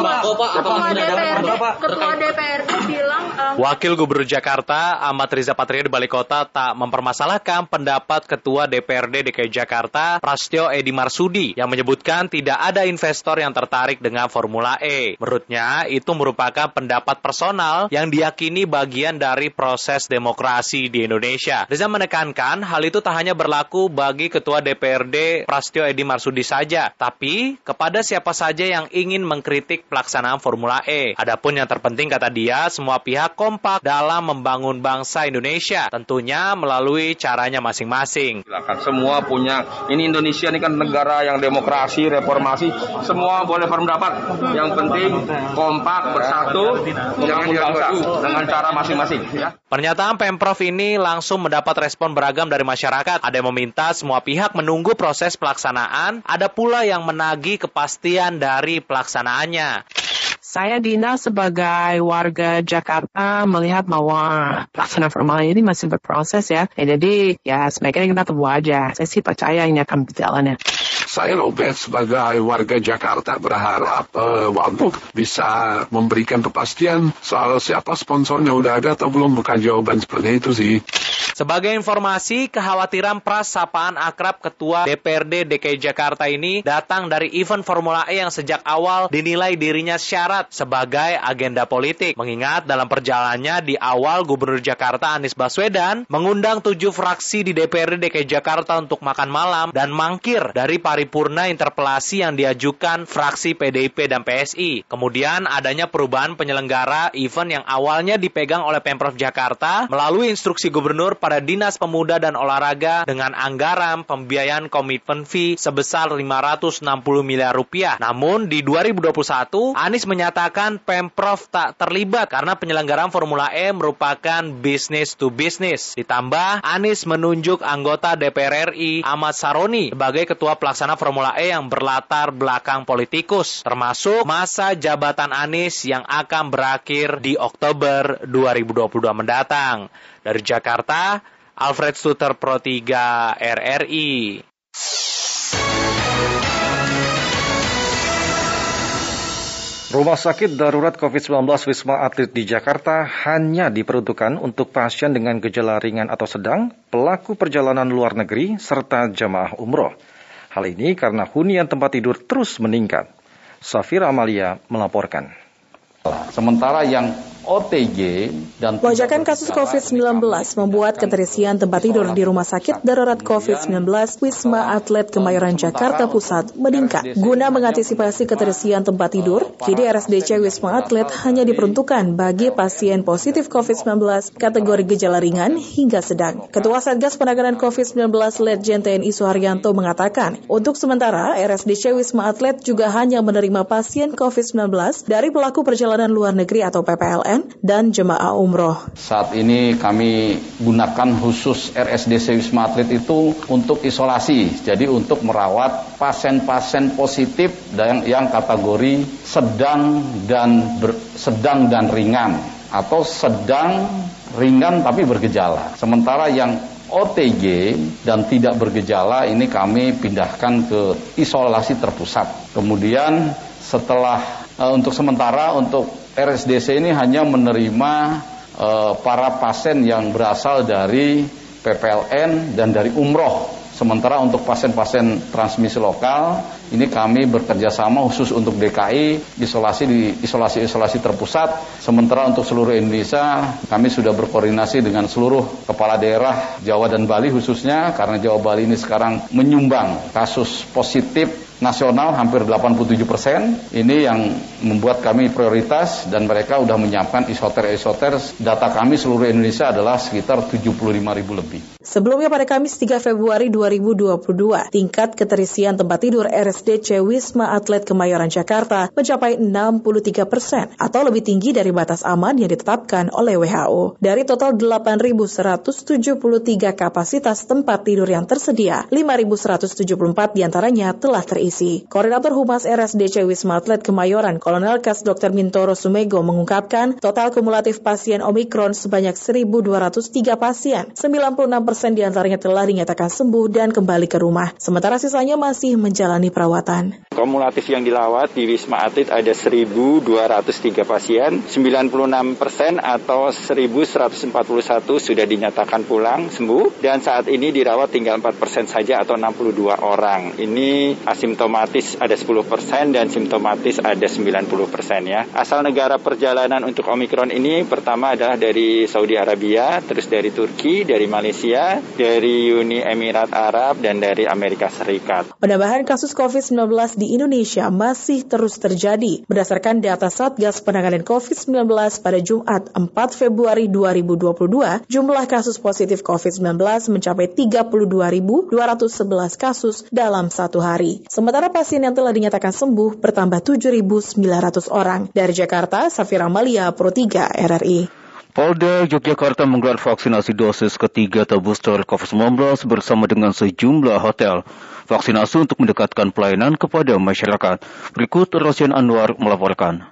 Alfred Tuter melaporkan. Ketua DPRD, Ketua DPRD bilang um, Wakil Gubernur Jakarta Ahmad Riza Patria di Balai Kota tak mempermasalahkan pendapat Ketua DPRD DKI Jakarta Prastyo Edi Marsudi yang menyebutkan tidak ada investor yang tertarik dengan Formula E. Menurutnya itu merupakan pendapat personal yang diyakini bagian dari proses demokrasi di Indonesia. Riza menekankan hal itu tak hanya berlaku bagi Ketua DPRD Prastyo Edi Marsudi saja, tapi kepada siapa saja yang ingin mengkritik pelaksanaan Formula E. Adapun yang terpenting kata dia, semua pihak kompak dalam membangun bangsa Indonesia, tentunya melalui caranya masing-masing. Silakan semua punya, ini Indonesia ini kan negara yang demokrasi, reformasi, semua boleh berpendapat. Yang penting kompak, bersatu, membangun bangsa dengan cara masing-masing. Ya. Pernyataan Pemprov ini langsung mendapat respon beragam dari masyarakat. Ada yang meminta semua pihak menunggu proses pelaksanaan, ada pula yang menagih kepastian dari pelaksanaannya. Saya Dina sebagai warga Jakarta melihat bahwa pelaksanaan formal ini masih berproses ya. ya jadi ya sebaiknya kita tunggu aja. Saya sih percaya ini akan berjalan ya. Saya Robert sebagai warga Jakarta berharap uh, Wabuk bisa memberikan kepastian soal siapa sponsornya udah ada atau belum bukan jawaban seperti itu sih. Sebagai informasi, kekhawatiran pras sapaan akrab Ketua DPRD DKI Jakarta ini datang dari event Formula E yang sejak awal dinilai dirinya syarat sebagai agenda politik. Mengingat dalam perjalanannya di awal Gubernur Jakarta Anies Baswedan mengundang tujuh fraksi di DPRD DKI Jakarta untuk makan malam dan mangkir dari paripurna interpelasi yang diajukan fraksi PDIP dan PSI. Kemudian adanya perubahan penyelenggara event yang awalnya dipegang oleh Pemprov Jakarta melalui instruksi gubernur pada Dinas Pemuda dan Olahraga dengan anggaran pembiayaan komitmen fee sebesar 560 miliar rupiah. Namun di 2021 Anies menyatakan Pemprov tak terlibat karena penyelenggaraan Formula E merupakan bisnis to bisnis. Ditambah Anies menunjuk anggota DPR RI Ahmad Saroni sebagai ketua pelaksana Formula E yang berlatar belakang politikus, termasuk masa jabatan Anies yang akan berakhir di Oktober 2022 mendatang. Dari Jakarta, Alfred Suter Pro 3 RRI. Rumah sakit darurat COVID-19 Wisma Atlet di Jakarta hanya diperuntukkan untuk pasien dengan gejala ringan atau sedang, pelaku perjalanan luar negeri, serta jamaah umroh. Hal ini karena hunian tempat tidur terus meningkat. Safira Amalia melaporkan. Sementara yang OTG dan Lonjakan kasus COVID-19 membuat keterisian tempat tidur di Rumah Sakit Darurat COVID-19 Wisma Atlet Kemayoran Jakarta Pusat meningkat. Guna mengantisipasi keterisian tempat tidur, kini RSDC Wisma Atlet hanya diperuntukkan bagi pasien positif COVID-19 kategori gejala ringan hingga sedang. Ketua Satgas Penanganan COVID-19 Letjen TNI Suharyanto mengatakan, untuk sementara RSDC Wisma Atlet juga hanya menerima pasien COVID-19 dari pelaku perjalanan luar negeri atau PPLN dan jemaah umroh. Saat ini kami gunakan khusus RSDC Wisma Atlet itu untuk isolasi, jadi untuk merawat pasien-pasien positif yang, yang kategori sedang dan ber, sedang dan ringan atau sedang ringan tapi bergejala. Sementara yang OTG dan tidak bergejala ini kami pindahkan ke isolasi terpusat. Kemudian setelah uh, untuk sementara untuk RSDC ini hanya menerima uh, para pasien yang berasal dari PPLN dan dari umroh Sementara untuk pasien-pasien transmisi lokal, ini kami bekerja sama khusus untuk DKI, isolasi di isolasi-isolasi terpusat. Sementara untuk seluruh Indonesia, kami sudah berkoordinasi dengan seluruh kepala daerah Jawa dan Bali khususnya, karena Jawa Bali ini sekarang menyumbang kasus positif nasional hampir 87 persen. Ini yang membuat kami prioritas dan mereka sudah menyiapkan isoter-isoter. Data kami seluruh Indonesia adalah sekitar 75 ribu lebih. Sebelumnya pada Kamis 3 Februari 2022, tingkat keterisian tempat tidur RSDC Wisma Atlet Kemayoran Jakarta mencapai 63 persen atau lebih tinggi dari batas aman yang ditetapkan oleh WHO. Dari total 8.173 kapasitas tempat tidur yang tersedia, 5.174 di antaranya telah terisi. Koordinator Humas RSDC Wisma Atlet Kemayoran, Kolonel Kas Dr. Mintoro Sumego mengungkapkan total kumulatif pasien Omikron sebanyak 1.203 pasien. 96 persen di antaranya telah dinyatakan sembuh dan kembali ke rumah. Sementara sisanya masih menjalani perawatan. Kumulatif yang dilawat di Wisma Atlet ada 1.203 pasien, 96 persen atau 1.141 sudah dinyatakan pulang sembuh dan saat ini dirawat tinggal 4 persen saja atau 62 orang. Ini asimptomatis ada 10% persen dan simptomatis ada 90% persen ya. Asal negara perjalanan untuk Omikron ini pertama adalah dari Saudi Arabia, terus dari Turki, dari Malaysia, dari Uni Emirat Arab, dan dari Amerika Serikat. Penambahan kasus COVID-19 di Indonesia masih terus terjadi. Berdasarkan data Satgas Penanganan COVID-19 pada Jumat 4 Februari 2022, jumlah kasus positif COVID-19 mencapai 32.211 kasus dalam satu hari. Sementara pasien yang telah dinyatakan sembuh bertambah 7.900 orang. Dari Jakarta, Safira Malia, Pro 3 RRI. Polda Yogyakarta menggelar vaksinasi dosis ketiga atau booster COVID-19 bersama dengan sejumlah hotel. Vaksinasi untuk mendekatkan pelayanan kepada masyarakat. Berikut Rosian Anwar melaporkan.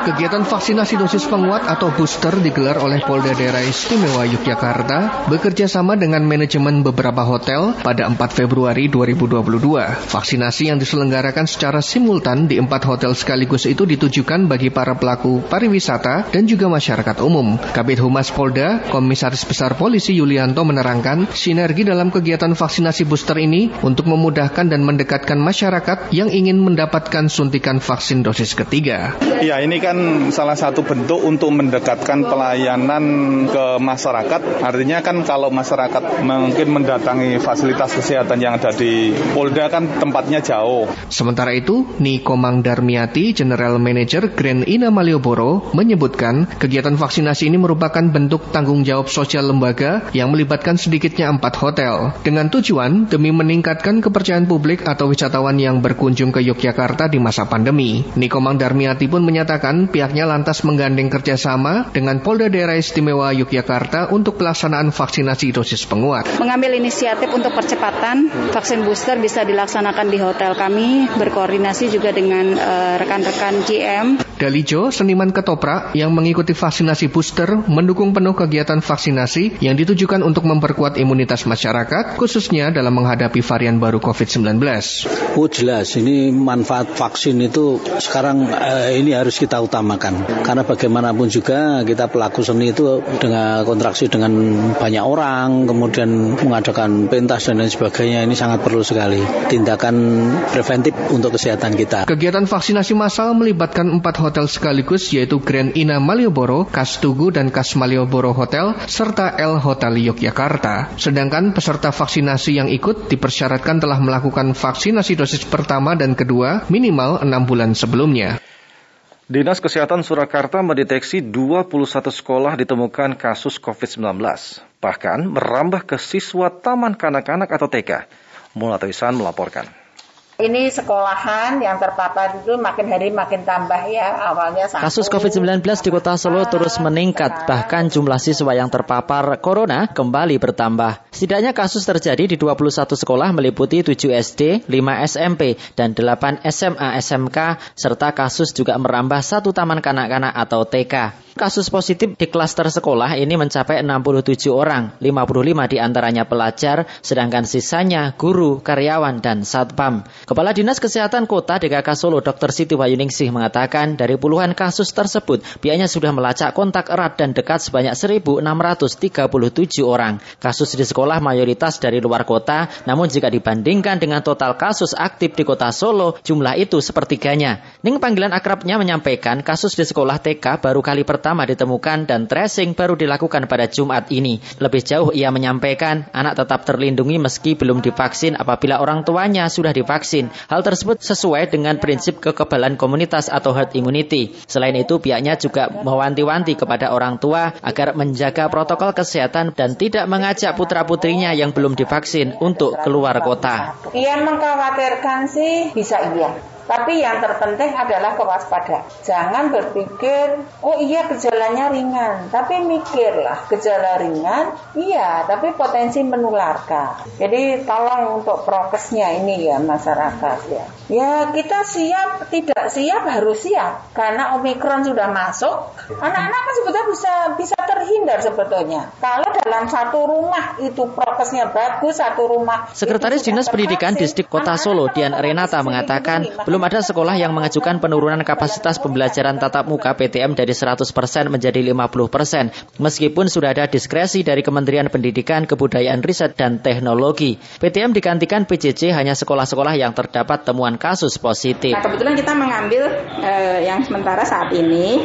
Kegiatan vaksinasi dosis penguat atau booster digelar oleh Polda Daerah Istimewa Yogyakarta bekerja sama dengan manajemen beberapa hotel pada 4 Februari 2022. Vaksinasi yang diselenggarakan secara simultan di empat hotel sekaligus itu ditujukan bagi para pelaku pariwisata dan juga masyarakat umum. Kabit Humas Polda, Komisaris Besar Polisi Yulianto menerangkan sinergi dalam kegiatan vaksinasi booster ini untuk memudahkan dan mendekatkan masyarakat yang ingin mendapatkan suntikan vaksin dosis ketiga. Ya, ini kan kan salah satu bentuk untuk mendekatkan pelayanan ke masyarakat. Artinya kan kalau masyarakat mungkin mendatangi fasilitas kesehatan yang ada di Polda kan tempatnya jauh. Sementara itu, Niko Mangdarmiati, General Manager Grand Ina Malioboro, menyebutkan kegiatan vaksinasi ini merupakan bentuk tanggung jawab sosial lembaga yang melibatkan sedikitnya empat hotel. Dengan tujuan demi meningkatkan kepercayaan publik atau wisatawan yang berkunjung ke Yogyakarta di masa pandemi. Niko Mangdarmiati pun menyatakan pihaknya lantas menggandeng kerjasama dengan Polda Daerah Istimewa Yogyakarta untuk pelaksanaan vaksinasi dosis penguat. Mengambil inisiatif untuk percepatan vaksin booster bisa dilaksanakan di hotel kami, berkoordinasi juga dengan eh, rekan-rekan uh, GM. Dalijo, seniman ketoprak yang mengikuti vaksinasi booster, mendukung penuh kegiatan vaksinasi yang ditujukan untuk memperkuat imunitas masyarakat, khususnya dalam menghadapi varian baru COVID-19. Oh jelas, ini manfaat vaksin itu sekarang eh, ini harus kita utamakan. Karena bagaimanapun juga kita pelaku seni itu dengan kontraksi dengan banyak orang, kemudian mengadakan pentas dan lain sebagainya, ini sangat perlu sekali. Tindakan preventif untuk kesehatan kita. Kegiatan vaksinasi massal melibatkan empat hotel sekaligus yaitu Grand Ina Malioboro, Kas Tugu dan Kas Malioboro Hotel, serta El Hotel Yogyakarta. Sedangkan peserta vaksinasi yang ikut dipersyaratkan telah melakukan vaksinasi dosis pertama dan kedua minimal enam bulan sebelumnya. Dinas Kesehatan Surakarta mendeteksi 21 sekolah ditemukan kasus COVID-19. Bahkan merambah ke siswa Taman Kanak-Kanak atau TK. Mulatoisan melaporkan. Ini sekolahan yang terpapar itu makin hari makin tambah ya. Awalnya satu. Kasus COVID-19 di kota Solo terus meningkat, bahkan jumlah siswa yang terpapar corona kembali bertambah. Setidaknya kasus terjadi di 21 sekolah meliputi 7 SD, 5 SMP, dan 8 SMA SMK, serta kasus juga merambah satu taman kanak-kanak atau TK. Kasus positif di klaster sekolah ini mencapai 67 orang, 55 di antaranya pelajar, sedangkan sisanya guru, karyawan, dan satpam. Kepala Dinas Kesehatan Kota DKK Solo Dr. Siti Wayuningsih mengatakan dari puluhan kasus tersebut, pihaknya sudah melacak kontak erat dan dekat sebanyak 1.637 orang. Kasus di sekolah mayoritas dari luar kota, namun jika dibandingkan dengan total kasus aktif di kota Solo, jumlah itu sepertiganya. Ning panggilan akrabnya menyampaikan kasus di sekolah TK baru kali pertama ditemukan dan tracing baru dilakukan pada Jumat ini. Lebih jauh ia menyampaikan anak tetap terlindungi meski belum divaksin apabila orang tuanya sudah divaksin. Hal tersebut sesuai dengan prinsip kekebalan komunitas atau herd immunity. Selain itu pihaknya juga mewanti-wanti kepada orang tua agar menjaga protokol kesehatan dan tidak mengajak putra-putrinya yang belum divaksin untuk keluar kota. Ia mengkhawatirkan sih bisa iya. Tapi yang terpenting adalah kewaspadaan. Jangan berpikir, oh iya gejalanya ringan. Tapi mikirlah, gejala ringan, iya, tapi potensi menularkan. Jadi tolong untuk prokesnya ini ya masyarakat ya. Ya kita siap, tidak siap harus siap. Karena Omikron sudah masuk, anak-anak kan sebetulnya bisa bisa terhindar sebetulnya. Kalau dalam satu rumah itu prokesnya bagus, satu rumah. Sekretaris Dinas Pendidikan Distrik Kota Solo, Dian Renata mengatakan, belum belum ada sekolah yang mengajukan penurunan kapasitas pembelajaran tatap muka PTM dari 100% menjadi 50%, meskipun sudah ada diskresi dari Kementerian Pendidikan, Kebudayaan, Riset, dan Teknologi. PTM digantikan PJJ hanya sekolah-sekolah yang terdapat temuan kasus positif. Nah, kebetulan kita mengambil eh, yang sementara saat ini,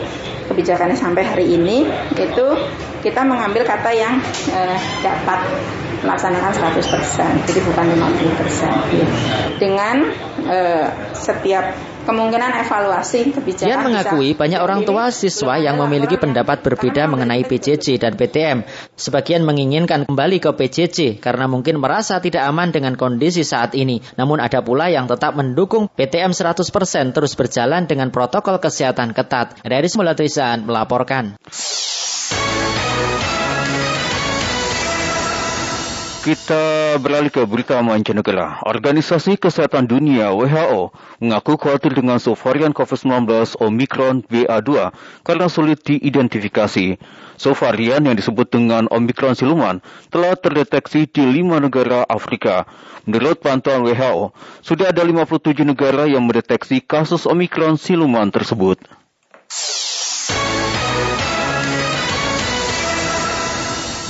kebijakannya sampai hari ini, itu kita mengambil kata yang eh, dapat melaksanakan 100%, jadi bukan 50%. Dengan eh, setiap kemungkinan evaluasi kebijakan. Dian mengakui banyak orang tua siswa yang memiliki pendapat berbeda mengenai PJJ dan PTM. Sebagian menginginkan kembali ke PJJ karena mungkin merasa tidak aman dengan kondisi saat ini. Namun ada pula yang tetap mendukung PTM 100% terus berjalan dengan protokol kesehatan ketat. Dari Semulatuisan melaporkan. Kita beralih ke berita mancanegara. Organisasi Kesehatan Dunia WHO mengaku khawatir dengan subvarian COVID-19 Omicron BA2 karena sulit diidentifikasi. Subvarian yang disebut dengan Omicron siluman telah terdeteksi di lima negara Afrika. Menurut pantauan WHO, sudah ada 57 negara yang mendeteksi kasus Omicron siluman tersebut.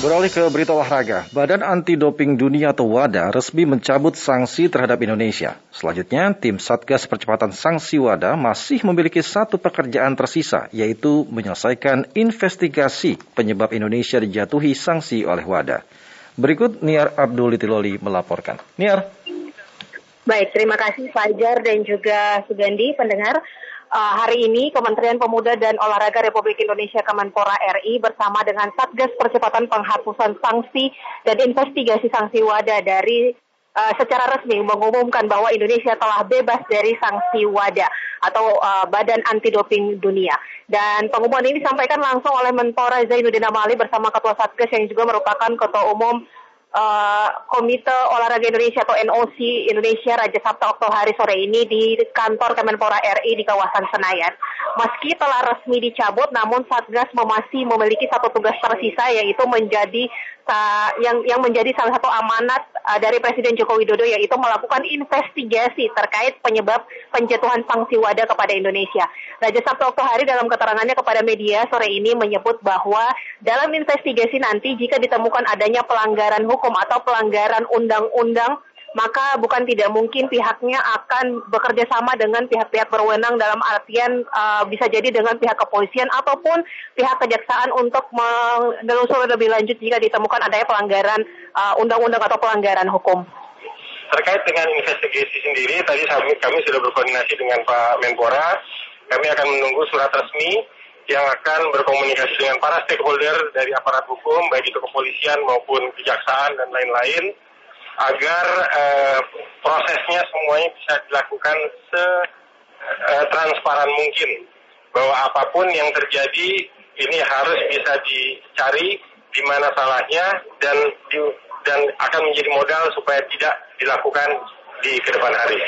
Beralih ke berita olahraga, Badan Anti Doping Dunia atau WADA resmi mencabut sanksi terhadap Indonesia. Selanjutnya, tim Satgas Percepatan Sanksi WADA masih memiliki satu pekerjaan tersisa, yaitu menyelesaikan investigasi penyebab Indonesia dijatuhi sanksi oleh WADA. Berikut Niar Abdul Itiloli melaporkan. Niar. Baik, terima kasih Fajar dan juga Sugandi pendengar uh, hari ini Kementerian Pemuda dan Olahraga Republik Indonesia Kemenpora RI bersama dengan Satgas Percepatan Penghapusan Sanksi dan Investigasi Sanksi WADA dari uh, secara resmi mengumumkan bahwa Indonesia telah bebas dari sanksi WADA atau uh, Badan Anti Doping Dunia. Dan pengumuman ini disampaikan langsung oleh Menpora Zainuddin Amali bersama Ketua Satgas yang juga merupakan Ketua Umum uh, Komite Olahraga Indonesia atau NOC Indonesia Raja Sabta Oktohari sore ini di kantor Kemenpora RI di kawasan Senayan. Meski telah resmi dicabut, namun Satgas masih memiliki satu tugas tersisa yaitu menjadi yang yang menjadi salah satu amanat uh, dari Presiden Joko Widodo yaitu melakukan investigasi terkait penyebab penjatuhan sanksi WADA kepada Indonesia. Raja Sabto Oktohari dalam keterangannya kepada media sore ini menyebut bahwa dalam investigasi nanti jika ditemukan adanya pelanggaran hukum atau pelanggaran undang-undang maka bukan tidak mungkin pihaknya akan bekerja sama dengan pihak-pihak berwenang dalam artian uh, bisa jadi dengan pihak kepolisian ataupun pihak kejaksaan untuk menelusuri lebih lanjut jika ditemukan adanya pelanggaran uh, undang-undang uh, atau pelanggaran hukum. Terkait dengan investigasi sendiri, tadi kami sudah berkoordinasi dengan Pak Menpora. Kami akan menunggu surat resmi yang akan berkomunikasi dengan para stakeholder dari aparat hukum, baik itu kepolisian maupun kejaksaan dan lain-lain agar uh, prosesnya semuanya bisa dilakukan se uh, transparan mungkin bahwa apa pun yang terjadi ini harus bisa dicari di mana salahnya dan di, dan akan menjadi modal supaya tidak dilakukan di ke depan hari.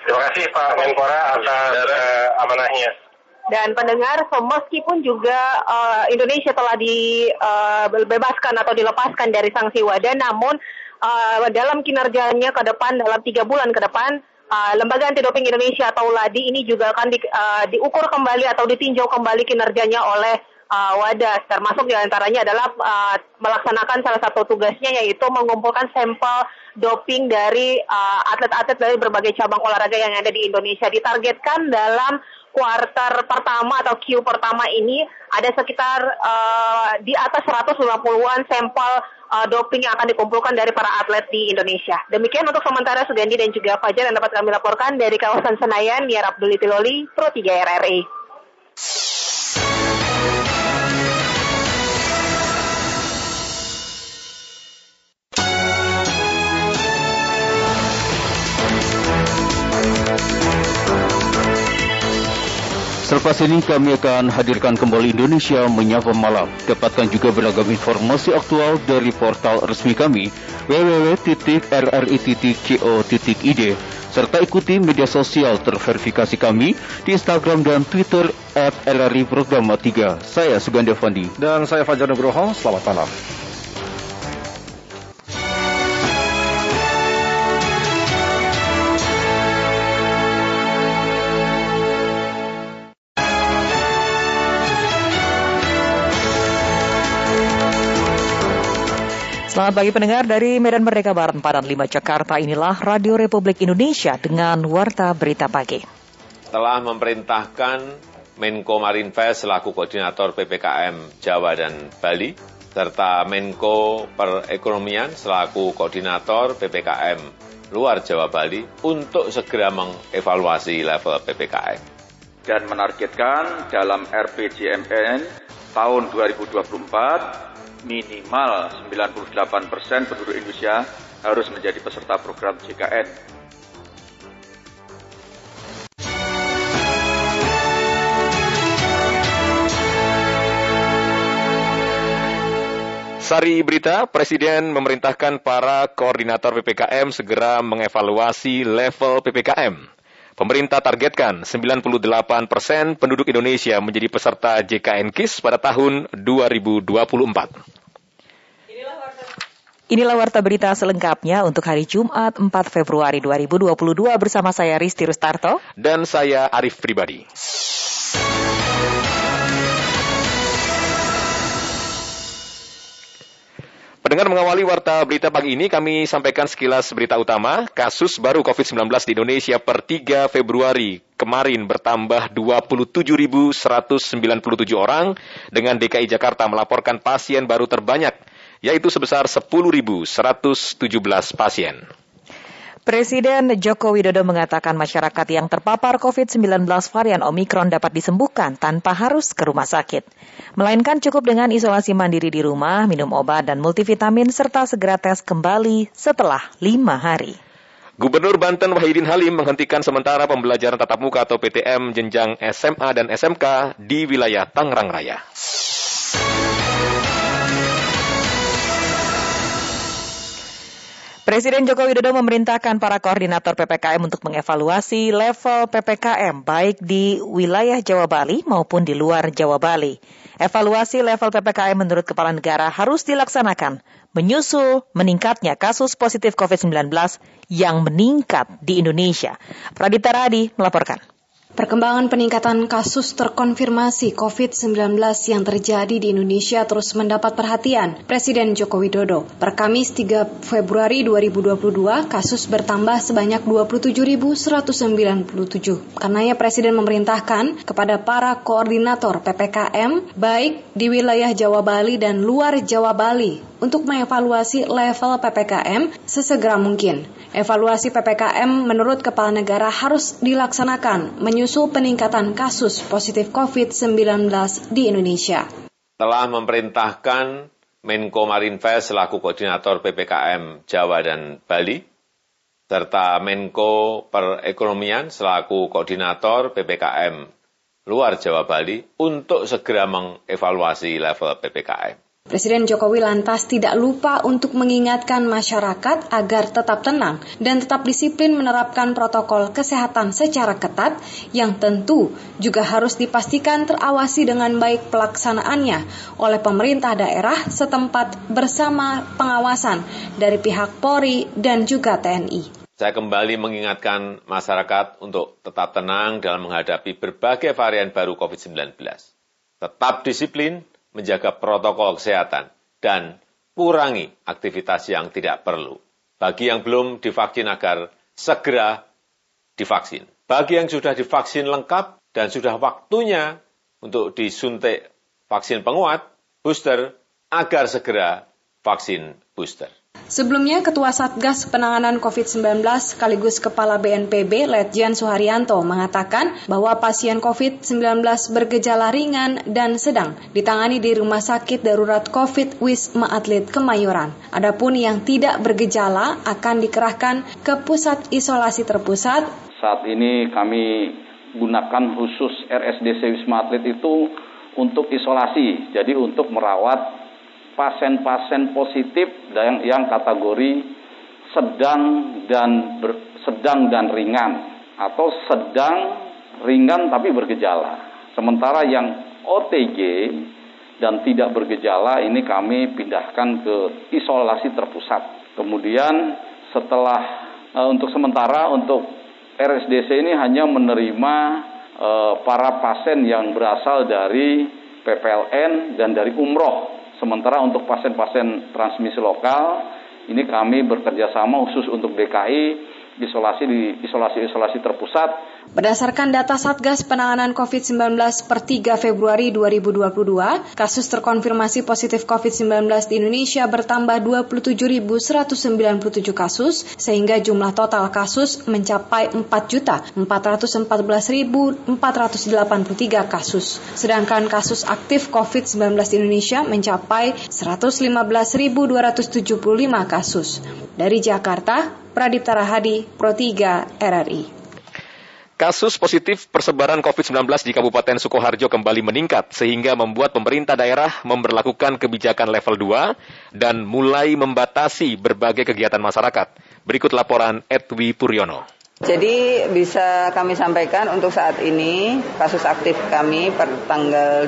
Terima kasih Pak Menpora atas uh, amanahnya. Dan pendengar, meskipun juga uh, Indonesia telah dibebaskan uh, atau dilepaskan dari sanksi wadah, namun uh, dalam kinerjanya ke depan, dalam tiga bulan ke depan, uh, Lembaga Anti Doping Indonesia atau LADI ini juga akan di, uh, diukur kembali atau ditinjau kembali kinerjanya oleh uh, wadah termasuk di antaranya adalah uh, melaksanakan salah satu tugasnya yaitu mengumpulkan sampel doping dari atlet-atlet uh, dari berbagai cabang olahraga yang ada di Indonesia ditargetkan dalam kuarter pertama atau Q pertama ini ada sekitar uh, di atas 150-an sampel uh, doping yang akan dikumpulkan dari para atlet di Indonesia. Demikian untuk sementara Sugandi dan juga Fajar yang dapat kami laporkan dari kawasan Senayan, Niar Abdul Itiloli, Pro 3 RRI. Selepas ini kami akan hadirkan kembali Indonesia Menyapa Malam. Dapatkan juga beragam informasi aktual dari portal resmi kami www.rri.co.id serta ikuti media sosial terverifikasi kami di Instagram dan Twitter at LRI Programa 3. Saya Suganda Fandi. Dan saya Fajar Nugroho. Selamat malam. Selamat pagi pendengar dari Medan Merdeka Barat 45 Jakarta. Inilah Radio Republik Indonesia dengan Warta Berita Pagi. Telah memerintahkan Menko Marinvest selaku koordinator PPKM Jawa dan Bali, serta Menko Perekonomian selaku koordinator PPKM luar Jawa Bali untuk segera mengevaluasi level PPKM. Dan menargetkan dalam RPJMN tahun 2024 minimal 98 persen penduduk Indonesia harus menjadi peserta program JKN. Sari berita, Presiden memerintahkan para koordinator PPKM segera mengevaluasi level PPKM. Pemerintah targetkan 98 persen penduduk Indonesia menjadi peserta JKN KIS pada tahun 2024. Inilah warta berita selengkapnya untuk hari Jumat 4 Februari 2022 bersama saya Risti Rustarto. Dan saya Arif Pribadi. Pendengar mengawali warta berita pagi ini, kami sampaikan sekilas berita utama. Kasus baru COVID-19 di Indonesia per 3 Februari kemarin bertambah 27.197 orang, dengan DKI Jakarta melaporkan pasien baru terbanyak, yaitu sebesar 10.117 pasien. Presiden Joko Widodo mengatakan masyarakat yang terpapar COVID-19 varian Omikron dapat disembuhkan tanpa harus ke rumah sakit. Melainkan cukup dengan isolasi mandiri di rumah, minum obat dan multivitamin, serta segera tes kembali setelah lima hari. Gubernur Banten Wahidin Halim menghentikan sementara pembelajaran tatap muka atau PTM jenjang SMA dan SMK di wilayah Tangerang Raya. Presiden Joko Widodo memerintahkan para koordinator PPKM untuk mengevaluasi level PPKM baik di wilayah Jawa Bali maupun di luar Jawa Bali. Evaluasi level PPKM menurut Kepala Negara harus dilaksanakan menyusul meningkatnya kasus positif COVID-19 yang meningkat di Indonesia. Pradita Radi melaporkan. Perkembangan peningkatan kasus terkonfirmasi COVID-19 yang terjadi di Indonesia terus mendapat perhatian Presiden Joko Widodo. Per Kamis 3 Februari 2022, kasus bertambah sebanyak 27.197. Karenanya Presiden memerintahkan kepada para koordinator PPKM baik di wilayah Jawa Bali dan luar Jawa Bali untuk mengevaluasi level PPKM sesegera mungkin. Evaluasi PPKM menurut Kepala Negara harus dilaksanakan menyusul peningkatan kasus positif COVID-19 di Indonesia. Telah memerintahkan Menko Marinvest selaku koordinator PPKM Jawa dan Bali, serta Menko Perekonomian selaku koordinator PPKM luar Jawa Bali untuk segera mengevaluasi level PPKM. Presiden Jokowi lantas tidak lupa untuk mengingatkan masyarakat agar tetap tenang dan tetap disiplin menerapkan protokol kesehatan secara ketat yang tentu juga harus dipastikan terawasi dengan baik pelaksanaannya oleh pemerintah daerah setempat bersama pengawasan dari pihak Polri dan juga TNI. Saya kembali mengingatkan masyarakat untuk tetap tenang dalam menghadapi berbagai varian baru COVID-19. Tetap disiplin, menjaga protokol kesehatan, dan kurangi aktivitas yang tidak perlu. Bagi yang belum divaksin agar segera divaksin. Bagi yang sudah divaksin lengkap dan sudah waktunya untuk disuntik vaksin penguat, booster, agar segera vaksin booster. Sebelumnya, Ketua Satgas Penanganan COVID-19 sekaligus Kepala BNPB Letjen Suharyanto mengatakan bahwa pasien COVID-19 bergejala ringan dan sedang ditangani di Rumah Sakit Darurat COVID Wisma Atlet Kemayoran. Adapun yang tidak bergejala akan dikerahkan ke pusat isolasi terpusat. Saat ini kami gunakan khusus RSDC Wisma Atlet itu untuk isolasi, jadi untuk merawat pasien-pasien positif yang, yang kategori sedang dan ber, sedang dan ringan atau sedang ringan tapi bergejala. Sementara yang OTG dan tidak bergejala ini kami pindahkan ke isolasi terpusat. Kemudian setelah e, untuk sementara untuk RSDC ini hanya menerima e, para pasien yang berasal dari PPLN dan dari umroh Sementara untuk pasien-pasien transmisi lokal, ini kami bekerja sama khusus untuk DKI isolasi di isolasi-isolasi terpusat. Berdasarkan data Satgas Penanganan COVID-19 per 3 Februari 2022, kasus terkonfirmasi positif COVID-19 di Indonesia bertambah 27.197 kasus, sehingga jumlah total kasus mencapai 4.414.483 kasus. Sedangkan kasus aktif COVID-19 di Indonesia mencapai 115.275 kasus. Dari Jakarta, Pradipta Rahadi, Pro 3 RRI. Kasus positif persebaran COVID-19 di Kabupaten Sukoharjo kembali meningkat sehingga membuat pemerintah daerah memperlakukan kebijakan level 2 dan mulai membatasi berbagai kegiatan masyarakat. Berikut laporan Edwi Puryono. Jadi bisa kami sampaikan untuk saat ini kasus aktif kami per tanggal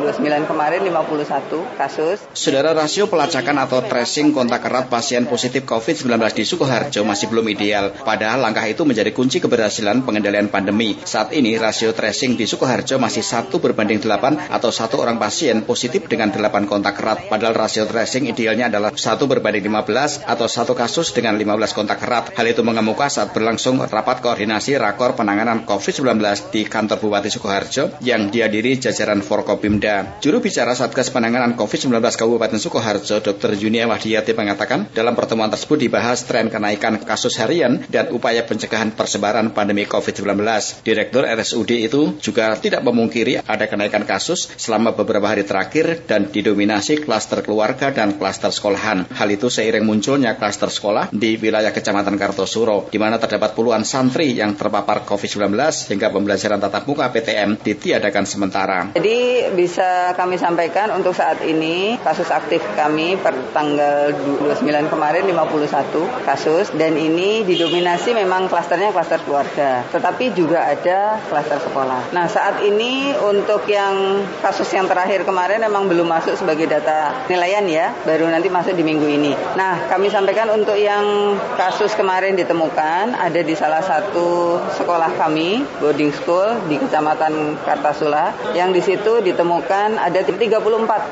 29 eh, kemarin 51 kasus. Saudara rasio pelacakan atau tracing kontak erat pasien positif COVID-19 di Sukoharjo masih belum ideal. Padahal langkah itu menjadi kunci keberhasilan pengendalian pandemi. Saat ini rasio tracing di Sukoharjo masih satu berbanding 8 atau satu orang pasien positif dengan 8 kontak erat. Padahal rasio tracing idealnya adalah satu berbanding 15 atau satu kasus dengan 15 kontak erat. Hal itu mengemuka saat berlangsung berlangsung rapat koordinasi rakor penanganan COVID-19 di kantor Bupati Sukoharjo yang dihadiri jajaran Forkopimda. Juru bicara Satgas Penanganan COVID-19 Kabupaten Sukoharjo, Dr. Junia Wahdiyati mengatakan dalam pertemuan tersebut dibahas tren kenaikan kasus harian dan upaya pencegahan persebaran pandemi COVID-19. Direktur RSUD itu juga tidak memungkiri ada kenaikan kasus selama beberapa hari terakhir dan didominasi klaster keluarga dan klaster sekolahan. Hal itu seiring munculnya klaster sekolah di wilayah Kecamatan Kartosuro, di mana terdapat terdapat puluhan santri yang terpapar COVID-19 sehingga pembelajaran tatap muka PTM ditiadakan sementara. Jadi bisa kami sampaikan untuk saat ini kasus aktif kami per tanggal 29 kemarin 51 kasus dan ini didominasi memang klasternya klaster keluarga. Tetapi juga ada klaster sekolah. Nah saat ini untuk yang kasus yang terakhir kemarin memang belum masuk sebagai data nilaian ya, baru nanti masuk di minggu ini. Nah kami sampaikan untuk yang kasus kemarin ditemukan ada ada di salah satu sekolah kami, boarding school di Kecamatan Kartasula, yang di situ ditemukan ada 34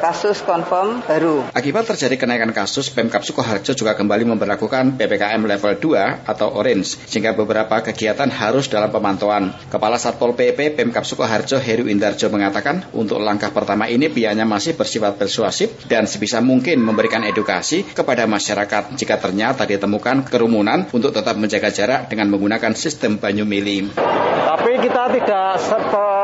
kasus confirm baru. Akibat terjadi kenaikan kasus, Pemkap Sukoharjo juga kembali memperlakukan PPKM level 2 atau orange, sehingga beberapa kegiatan harus dalam pemantauan. Kepala Satpol PP Pemkap Sukoharjo Heru Indarjo mengatakan, untuk langkah pertama ini pihaknya masih bersifat persuasif dan sebisa mungkin memberikan edukasi kepada masyarakat jika ternyata ditemukan kerumunan untuk tetap menjaga jarak dengan menggunakan sistem banyu mili. Tapi kita tidak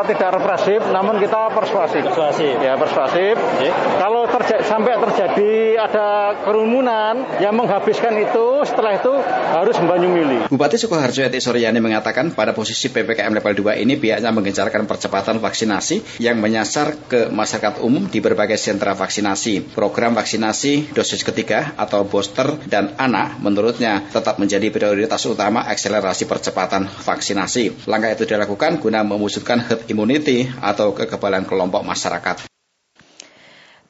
tidak represif, namun kita persuasif. Persuasif. Ya, persuasif. Okay. Kalau terja sampai terjadi ada kerumunan yang menghabiskan itu, setelah itu harus membanyumili. Bupati Sukoharjo Eti Suryani mengatakan pada posisi PPKM level 2 ini pihaknya mengencarkan percepatan vaksinasi yang menyasar ke masyarakat umum di berbagai sentra vaksinasi. Program vaksinasi dosis ketiga atau booster dan anak menurutnya tetap menjadi prioritas utama akselerasi percepatan vaksinasi. Langkah itu dilakukan guna mewujudkan herd immunity atau kekebalan kelompok masyarakat.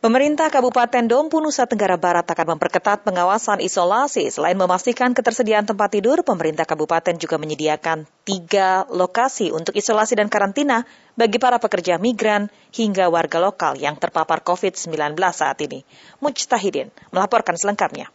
Pemerintah Kabupaten Dompu Nusa Tenggara Barat akan memperketat pengawasan isolasi. Selain memastikan ketersediaan tempat tidur, pemerintah kabupaten juga menyediakan tiga lokasi untuk isolasi dan karantina bagi para pekerja migran hingga warga lokal yang terpapar COVID-19 saat ini. Mujtahidin melaporkan selengkapnya.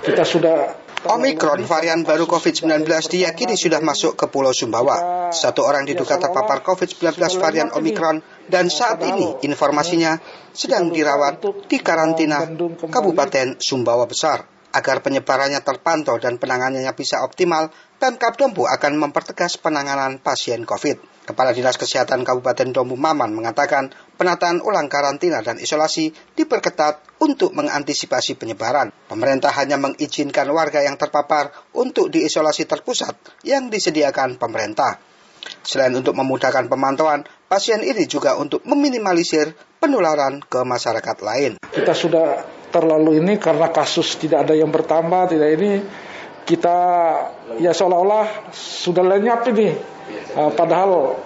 Kita sudah Omikron varian baru COVID-19 diyakini sudah masuk ke Pulau Sumbawa. Satu orang diduga terpapar COVID-19 varian Omikron dan saat ini informasinya sedang dirawat di karantina Kabupaten Sumbawa Besar. Agar penyebarannya terpantau dan penanganannya bisa optimal, Pemkap Dompu akan mempertegas penanganan pasien COVID. Kepala Dinas Kesehatan Kabupaten Dompu Maman mengatakan penataan ulang karantina dan isolasi diperketat untuk mengantisipasi penyebaran. Pemerintah hanya mengizinkan warga yang terpapar untuk diisolasi terpusat yang disediakan pemerintah. Selain untuk memudahkan pemantauan, pasien ini juga untuk meminimalisir penularan ke masyarakat lain. Kita sudah terlalu ini karena kasus tidak ada yang bertambah, tidak ini kita ya seolah-olah sudah lenyap ini. Uh, padahal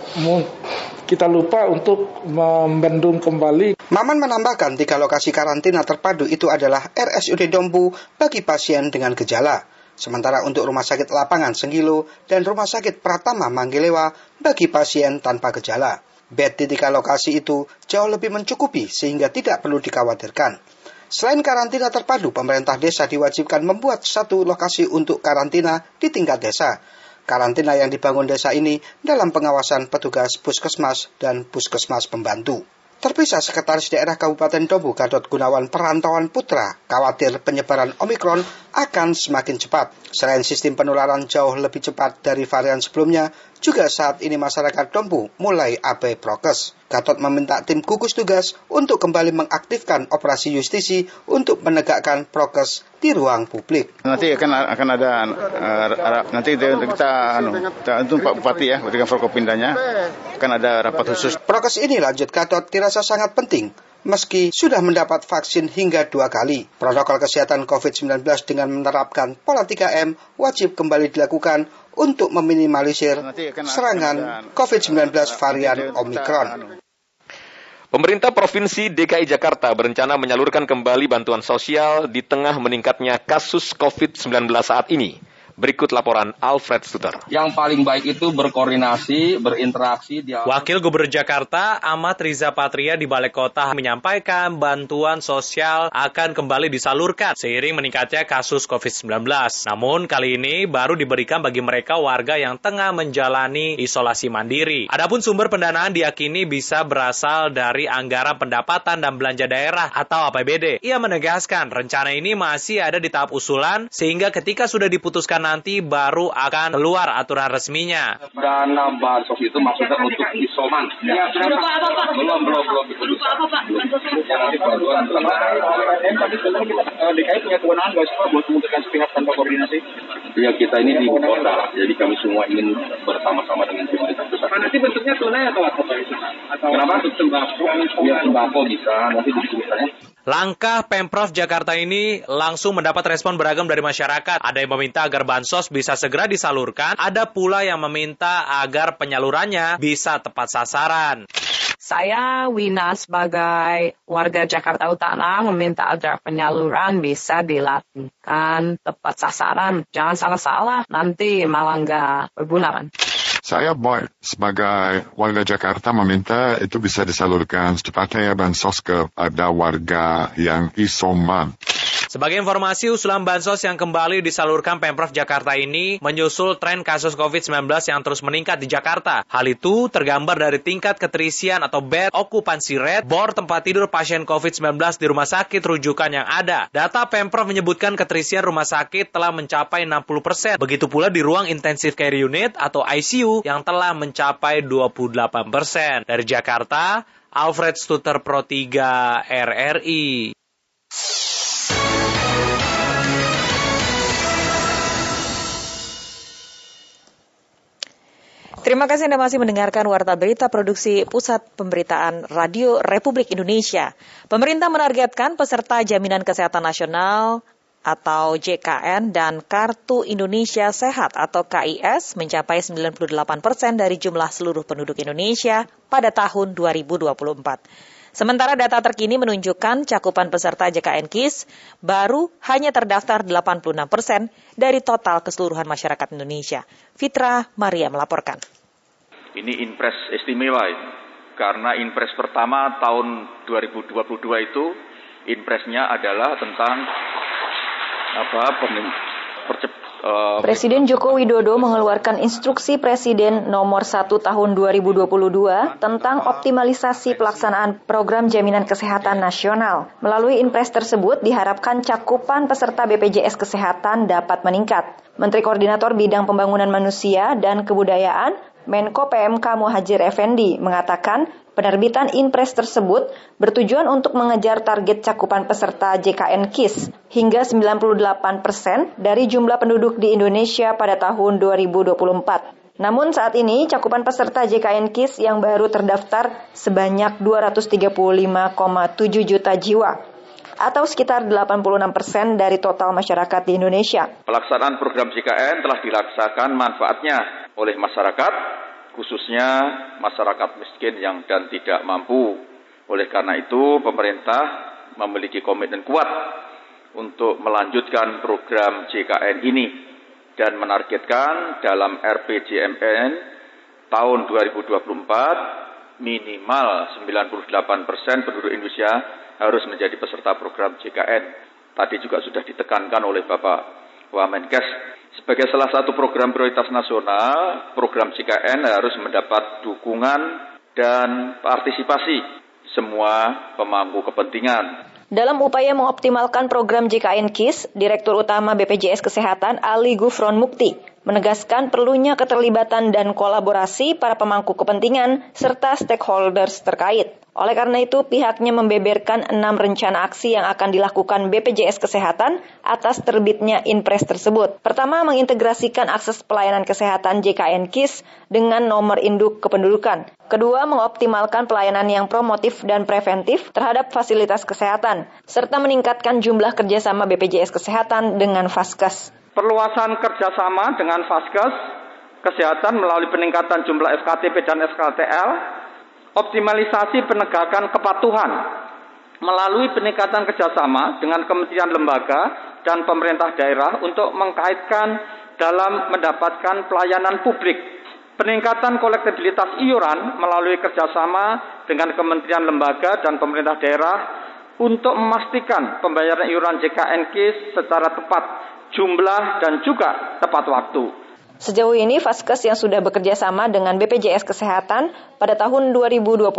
kita lupa untuk membendung kembali. Maman menambahkan tiga lokasi karantina terpadu itu adalah RSUD Dompu bagi pasien dengan gejala. Sementara untuk Rumah Sakit Lapangan Senggilo dan Rumah Sakit Pratama Manggelewa bagi pasien tanpa gejala. Bed di tiga lokasi itu jauh lebih mencukupi sehingga tidak perlu dikhawatirkan. Selain karantina terpadu, pemerintah desa diwajibkan membuat satu lokasi untuk karantina di tingkat desa. Karantina yang dibangun desa ini dalam pengawasan petugas puskesmas dan puskesmas pembantu. Terpisah Sekretaris Daerah Kabupaten Dombu Gatot Gunawan Perantauan Putra khawatir penyebaran Omikron akan semakin cepat. Selain sistem penularan jauh lebih cepat dari varian sebelumnya, juga saat ini masyarakat Dompu mulai abai prokes. Gatot meminta tim gugus tugas untuk kembali mengaktifkan operasi justisi untuk menegakkan prokes di ruang publik. Nanti akan akan ada uh, nanti kita anu, kita untuk Pak Bupati ya dengan Forkopindanya akan ada rapat khusus. Prokes ini lanjut Gatot dirasa sangat penting meski sudah mendapat vaksin hingga dua kali. Protokol kesehatan COVID-19 dengan menerapkan pola 3M wajib kembali dilakukan untuk meminimalisir serangan COVID-19 varian Omikron. Pemerintah Provinsi DKI Jakarta berencana menyalurkan kembali bantuan sosial di tengah meningkatnya kasus COVID-19 saat ini. Berikut laporan Alfred Suter. Yang paling baik itu berkoordinasi, berinteraksi. Dialog. Wakil Gubernur Jakarta Ahmad Riza Patria di Balai Kota menyampaikan bantuan sosial akan kembali disalurkan seiring meningkatnya kasus COVID-19. Namun kali ini baru diberikan bagi mereka warga yang tengah menjalani isolasi mandiri. Adapun sumber pendanaan diyakini bisa berasal dari anggaran pendapatan dan belanja daerah atau APBD. Ia menegaskan rencana ini masih ada di tahap usulan sehingga ketika sudah diputuskan nanti baru akan keluar aturan resminya. Dana bansos itu maksudnya untuk isoman. Ya, berapa? Belum, belum, belum diputuskan. Apa, Pak? Ya, bantuan DKI punya kewenangan nggak sih, Pak, buat memutuskan sepihak tanpa koordinasi? Ya, kita ini di kota, jadi kami semua ingin bersama-sama dengan pemerintah pusat. Nanti bentuknya tunai atau apa, Pak? Kenapa? Sembako? Ya, sembako bisa, nanti ditulisannya. Langkah Pemprov Jakarta ini langsung mendapat respon beragam dari masyarakat. Ada yang meminta agar bansos bisa segera disalurkan, ada pula yang meminta agar penyalurannya bisa tepat sasaran. Saya Wina sebagai warga Jakarta Utara meminta agar penyaluran bisa dilakukan tepat sasaran. Jangan salah-salah, nanti malah nggak berguna. Saya Boy sebagai warga Jakarta meminta itu bisa disalurkan secepatnya ya bansos kepada warga yang isoman. Sebagai informasi, usulan bansos yang kembali disalurkan Pemprov Jakarta ini menyusul tren kasus COVID-19 yang terus meningkat di Jakarta. Hal itu tergambar dari tingkat keterisian atau bed occupancy rate bor tempat tidur pasien COVID-19 di rumah sakit rujukan yang ada. Data Pemprov menyebutkan keterisian rumah sakit telah mencapai 60%. Begitu pula di ruang intensive care unit atau ICU yang telah mencapai 28%. Dari Jakarta, Alfred Stuter Pro 3 RRI. Terima kasih Anda masih mendengarkan Warta Berita Produksi Pusat Pemberitaan Radio Republik Indonesia. Pemerintah menargetkan peserta Jaminan Kesehatan Nasional atau JKN dan Kartu Indonesia Sehat atau KIS mencapai 98 persen dari jumlah seluruh penduduk Indonesia pada tahun 2024. Sementara data terkini menunjukkan cakupan peserta JKN KIS baru hanya terdaftar 86 persen dari total keseluruhan masyarakat Indonesia. Fitra Maria melaporkan. Ini impres istimewa ini. Karena impres pertama tahun 2022 itu impresnya adalah tentang apa percep, uh, Presiden Joko Widodo mengeluarkan instruksi Presiden nomor 1 tahun 2022 tentang optimalisasi pelaksanaan program jaminan kesehatan nasional. Melalui impres tersebut diharapkan cakupan peserta BPJS Kesehatan dapat meningkat. Menteri Koordinator Bidang Pembangunan Manusia dan Kebudayaan Menko PMK Muhajir Effendi mengatakan penerbitan impres tersebut bertujuan untuk mengejar target cakupan peserta JKN KIS hingga 98 persen dari jumlah penduduk di Indonesia pada tahun 2024. Namun saat ini cakupan peserta JKN KIS yang baru terdaftar sebanyak 235,7 juta jiwa atau sekitar 86 persen dari total masyarakat di Indonesia. Pelaksanaan program JKN telah dirasakan manfaatnya oleh masyarakat, khususnya masyarakat miskin yang dan tidak mampu. Oleh karena itu, pemerintah memiliki komitmen kuat untuk melanjutkan program JKN ini dan menargetkan dalam RPJMN tahun 2024 minimal 98 persen penduduk Indonesia harus menjadi peserta program JKN. Tadi juga sudah ditekankan oleh Bapak Wamenkes. Sebagai salah satu program prioritas nasional, program JKN harus mendapat dukungan dan partisipasi semua pemangku kepentingan. Dalam upaya mengoptimalkan program JKN KIS, Direktur Utama BPJS Kesehatan Ali Gufron Mukti menegaskan perlunya keterlibatan dan kolaborasi para pemangku kepentingan serta stakeholders terkait. Oleh karena itu, pihaknya membeberkan enam rencana aksi yang akan dilakukan BPJS Kesehatan atas terbitnya impres tersebut. Pertama, mengintegrasikan akses pelayanan kesehatan JKN KIS dengan nomor induk kependudukan. Kedua, mengoptimalkan pelayanan yang promotif dan preventif terhadap fasilitas kesehatan, serta meningkatkan jumlah kerjasama BPJS Kesehatan dengan Faskes. Perluasan kerjasama dengan Faskes Kesehatan melalui peningkatan jumlah SKTP dan SKTL optimalisasi penegakan kepatuhan melalui peningkatan kerjasama dengan kementerian lembaga dan pemerintah daerah untuk mengkaitkan dalam mendapatkan pelayanan publik. Peningkatan kolektibilitas iuran melalui kerjasama dengan kementerian lembaga dan pemerintah daerah untuk memastikan pembayaran iuran JKNK secara tepat, jumlah dan juga tepat waktu. Sejauh ini, Faskes yang sudah bekerja sama dengan BPJS Kesehatan pada tahun 2021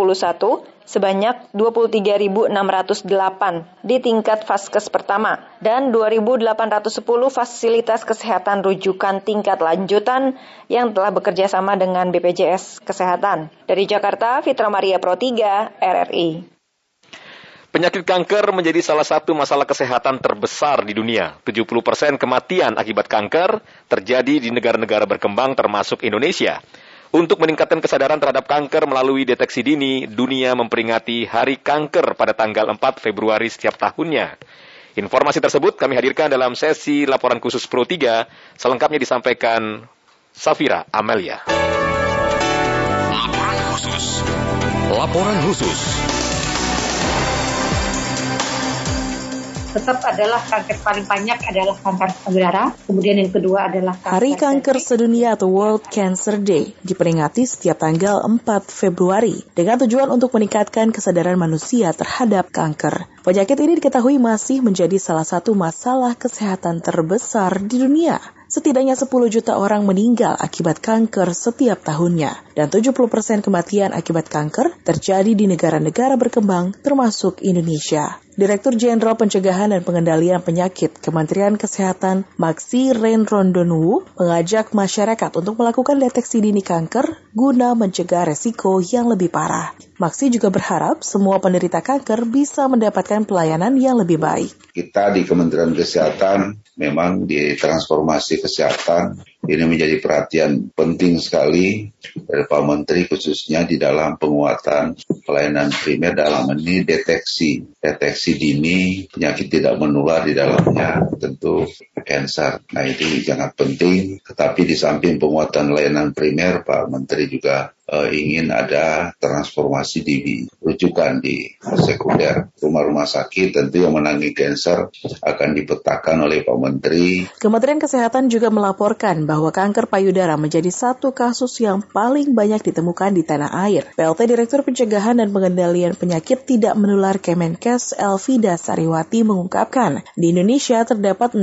sebanyak 23.608 di tingkat Faskes pertama dan 2.810 fasilitas kesehatan rujukan tingkat lanjutan yang telah bekerja sama dengan BPJS Kesehatan. Dari Jakarta, Fitra Maria Pro 3, RRI. Penyakit kanker menjadi salah satu masalah kesehatan terbesar di dunia. 70% kematian akibat kanker terjadi di negara-negara berkembang termasuk Indonesia. Untuk meningkatkan kesadaran terhadap kanker melalui deteksi dini, dunia memperingati Hari Kanker pada tanggal 4 Februari setiap tahunnya. Informasi tersebut kami hadirkan dalam sesi laporan khusus Pro 3, selengkapnya disampaikan Safira Amelia. Laporan khusus. Laporan khusus. Tetap adalah kanker paling banyak adalah kanker payudara. Kemudian yang kedua adalah kanker Hari Kanker Sedunia atau World Cancer Day diperingati setiap tanggal 4 Februari dengan tujuan untuk meningkatkan kesadaran manusia terhadap kanker. Penyakit ini diketahui masih menjadi salah satu masalah kesehatan terbesar di dunia. Setidaknya 10 juta orang meninggal akibat kanker setiap tahunnya, dan 70% kematian akibat kanker terjadi di negara-negara berkembang termasuk Indonesia. Direktur Jenderal Pencegahan dan Pengendalian Penyakit Kementerian Kesehatan Maksi Ren Rondonu mengajak masyarakat untuk melakukan deteksi dini kanker guna mencegah resiko yang lebih parah. Maksi juga berharap semua penderita kanker bisa mendapatkan pelayanan yang lebih baik. Kita di Kementerian Kesehatan memang di transformasi kesehatan ini menjadi perhatian penting sekali dari Pak Menteri khususnya di dalam penguatan pelayanan primer dalam ini deteksi deteksi dini penyakit tidak menular di dalamnya. Tentu cancer. Nah ini sangat penting. Tetapi di samping penguatan layanan primer Pak Menteri juga uh, ingin ada transformasi di rujukan di sekunder rumah-rumah sakit tentu yang menangani cancer akan dipetakan oleh Pak Menteri. Kementerian Kesehatan juga melaporkan bahwa kanker payudara menjadi satu kasus yang paling banyak ditemukan di tanah air. PLT Direktur Pencegahan dan Pengendalian Penyakit Tidak Menular Kemenkes Elvida Sariwati mengungkapkan, di Indonesia terdapat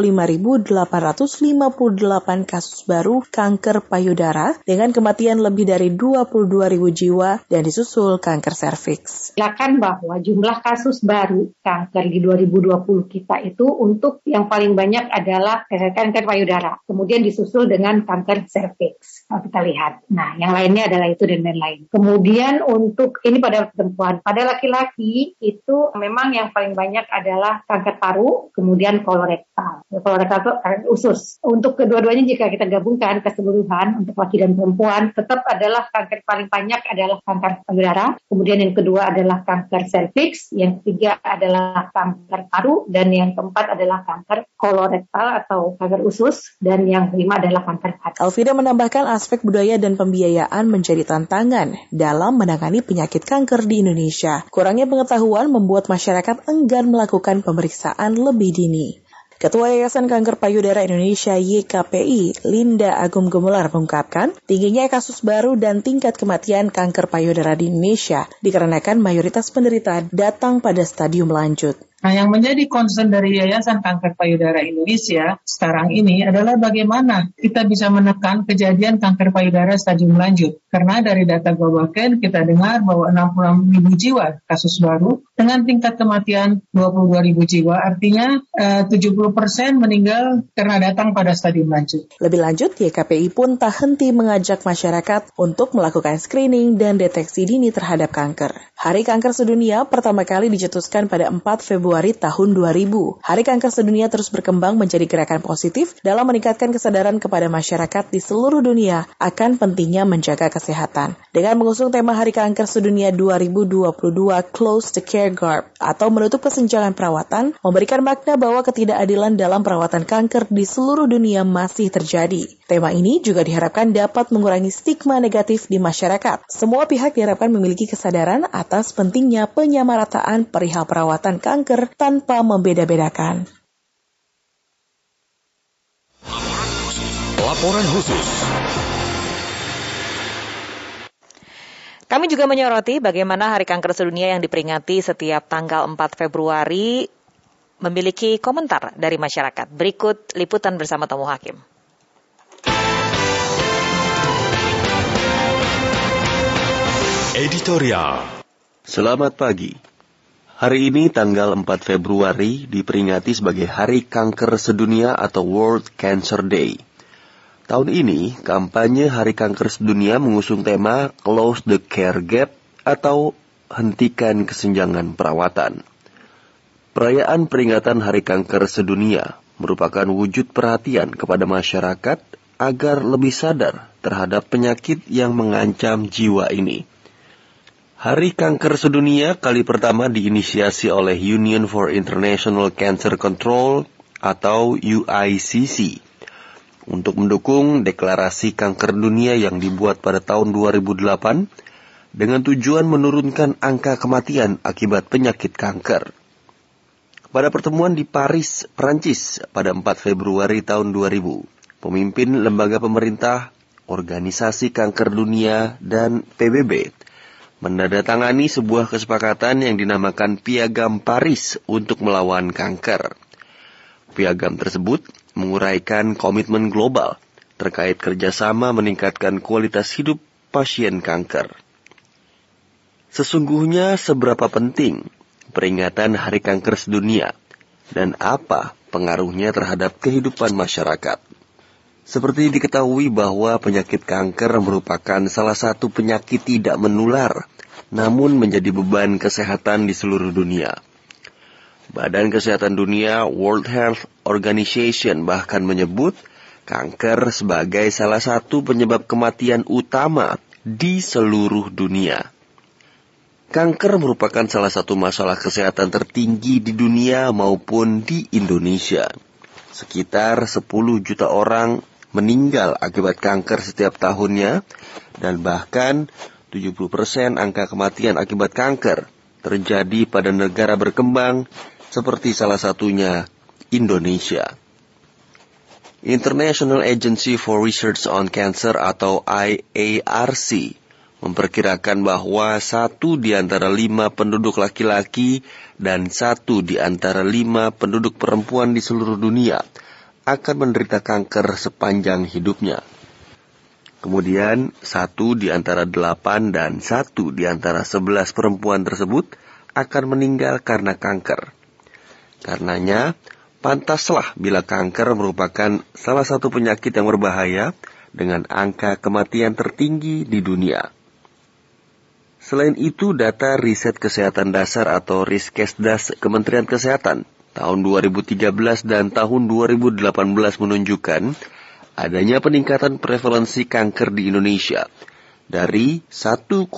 65.858 kasus baru kanker payudara dengan kematian lebih dari 22 ribu jiwa dan disusul kanker serviks. Silakan bahwa jumlah kasus baru kanker di 2020 kita itu untuk yang paling banyak adalah kanker payudara, kemudian disusul dengan kanker serviks. Kalau kita lihat, nah yang lainnya adalah itu dan lain-lain. Kemudian untuk ini pada perempuan, pada laki-laki itu memang yang paling banyak adalah kanker paru, kemudian kolorektal. Kolorektal itu kanker usus. Untuk kedua-duanya jika kita gabungkan keseluruhan untuk laki dan perempuan tetap adalah kanker paling banyak adalah kanker payudara, kemudian yang kedua adalah kanker serviks, yang ketiga adalah kanker paru, dan yang keempat adalah kanker kolorektal atau kanker usus, dan yang kelima adalah kanker hati. Alvida menambahkan aspek budaya dan pembiayaan menjadi tantangan dalam menangani penyakit kanker di Indonesia. Kurangnya pengetahuan membuat masyarakat enggan melakukan pemeriksaan lebih dini. Ketua Yayasan Kanker Payudara Indonesia YKPI, Linda Agung Gemelar mengungkapkan, tingginya kasus baru dan tingkat kematian kanker payudara di Indonesia dikarenakan mayoritas penderita datang pada stadium lanjut. Nah, yang menjadi concern dari Yayasan Kanker Payudara Indonesia sekarang ini adalah bagaimana kita bisa menekan kejadian kanker payudara stadium lanjut. Karena dari data Globalken kita dengar bahwa 66 ribu jiwa kasus baru dengan tingkat kematian 22 ribu jiwa, artinya eh, 70 persen meninggal karena datang pada stadium lanjut. Lebih lanjut, YKPI pun tak henti mengajak masyarakat untuk melakukan screening dan deteksi dini terhadap kanker. Hari Kanker Sedunia pertama kali dicetuskan pada 4 Februari tahun 2000. Hari Kanker Sedunia terus berkembang menjadi gerakan positif dalam meningkatkan kesadaran kepada masyarakat di seluruh dunia akan pentingnya menjaga kesehatan. Dengan mengusung tema Hari Kanker Sedunia 2022 Close the Care Gap atau menutup kesenjangan perawatan, memberikan makna bahwa ketidakadilan dalam perawatan kanker di seluruh dunia masih terjadi. Tema ini juga diharapkan dapat mengurangi stigma negatif di masyarakat. Semua pihak diharapkan memiliki kesadaran atas pentingnya penyamarataan perihal perawatan kanker tanpa membeda-bedakan. Laporan khusus. Kami juga menyoroti bagaimana Hari Kanker Sedunia yang diperingati setiap tanggal 4 Februari memiliki komentar dari masyarakat. Berikut liputan bersama Tomo Hakim. Editorial Selamat pagi. Hari ini tanggal 4 Februari diperingati sebagai Hari Kanker Sedunia atau World Cancer Day. Tahun ini, kampanye Hari Kanker Sedunia mengusung tema Close the Care Gap atau Hentikan Kesenjangan Perawatan. Perayaan peringatan Hari Kanker Sedunia merupakan wujud perhatian kepada masyarakat agar lebih sadar terhadap penyakit yang mengancam jiwa ini. Hari Kanker Sedunia kali pertama diinisiasi oleh Union for International Cancer Control atau UICC untuk mendukung deklarasi kanker dunia yang dibuat pada tahun 2008 dengan tujuan menurunkan angka kematian akibat penyakit kanker. Pada pertemuan di Paris, Prancis pada 4 Februari tahun 2000, pemimpin lembaga pemerintah, organisasi kanker dunia, dan PBB menandatangani sebuah kesepakatan yang dinamakan Piagam Paris untuk melawan kanker. Piagam tersebut menguraikan komitmen global terkait kerjasama meningkatkan kualitas hidup pasien kanker. Sesungguhnya seberapa penting peringatan Hari Kanker Sedunia, dan apa pengaruhnya terhadap kehidupan masyarakat. Seperti diketahui bahwa penyakit kanker merupakan salah satu penyakit tidak menular, namun menjadi beban kesehatan di seluruh dunia. Badan Kesehatan Dunia World Health Organization bahkan menyebut kanker sebagai salah satu penyebab kematian utama di seluruh dunia. Kanker merupakan salah satu masalah kesehatan tertinggi di dunia maupun di Indonesia. Sekitar 10 juta orang meninggal akibat kanker setiap tahunnya dan bahkan 70% angka kematian akibat kanker terjadi pada negara berkembang seperti salah satunya Indonesia. International Agency for Research on Cancer atau IARC memperkirakan bahwa satu di antara lima penduduk laki-laki dan satu di antara lima penduduk perempuan di seluruh dunia akan menderita kanker sepanjang hidupnya. Kemudian, satu di antara delapan dan satu di antara sebelas perempuan tersebut akan meninggal karena kanker. Karenanya, pantaslah bila kanker merupakan salah satu penyakit yang berbahaya dengan angka kematian tertinggi di dunia. Selain itu, data riset kesehatan dasar atau Riskesdas Kementerian Kesehatan tahun 2013 dan tahun 2018 menunjukkan adanya peningkatan prevalensi kanker di Indonesia dari 1,4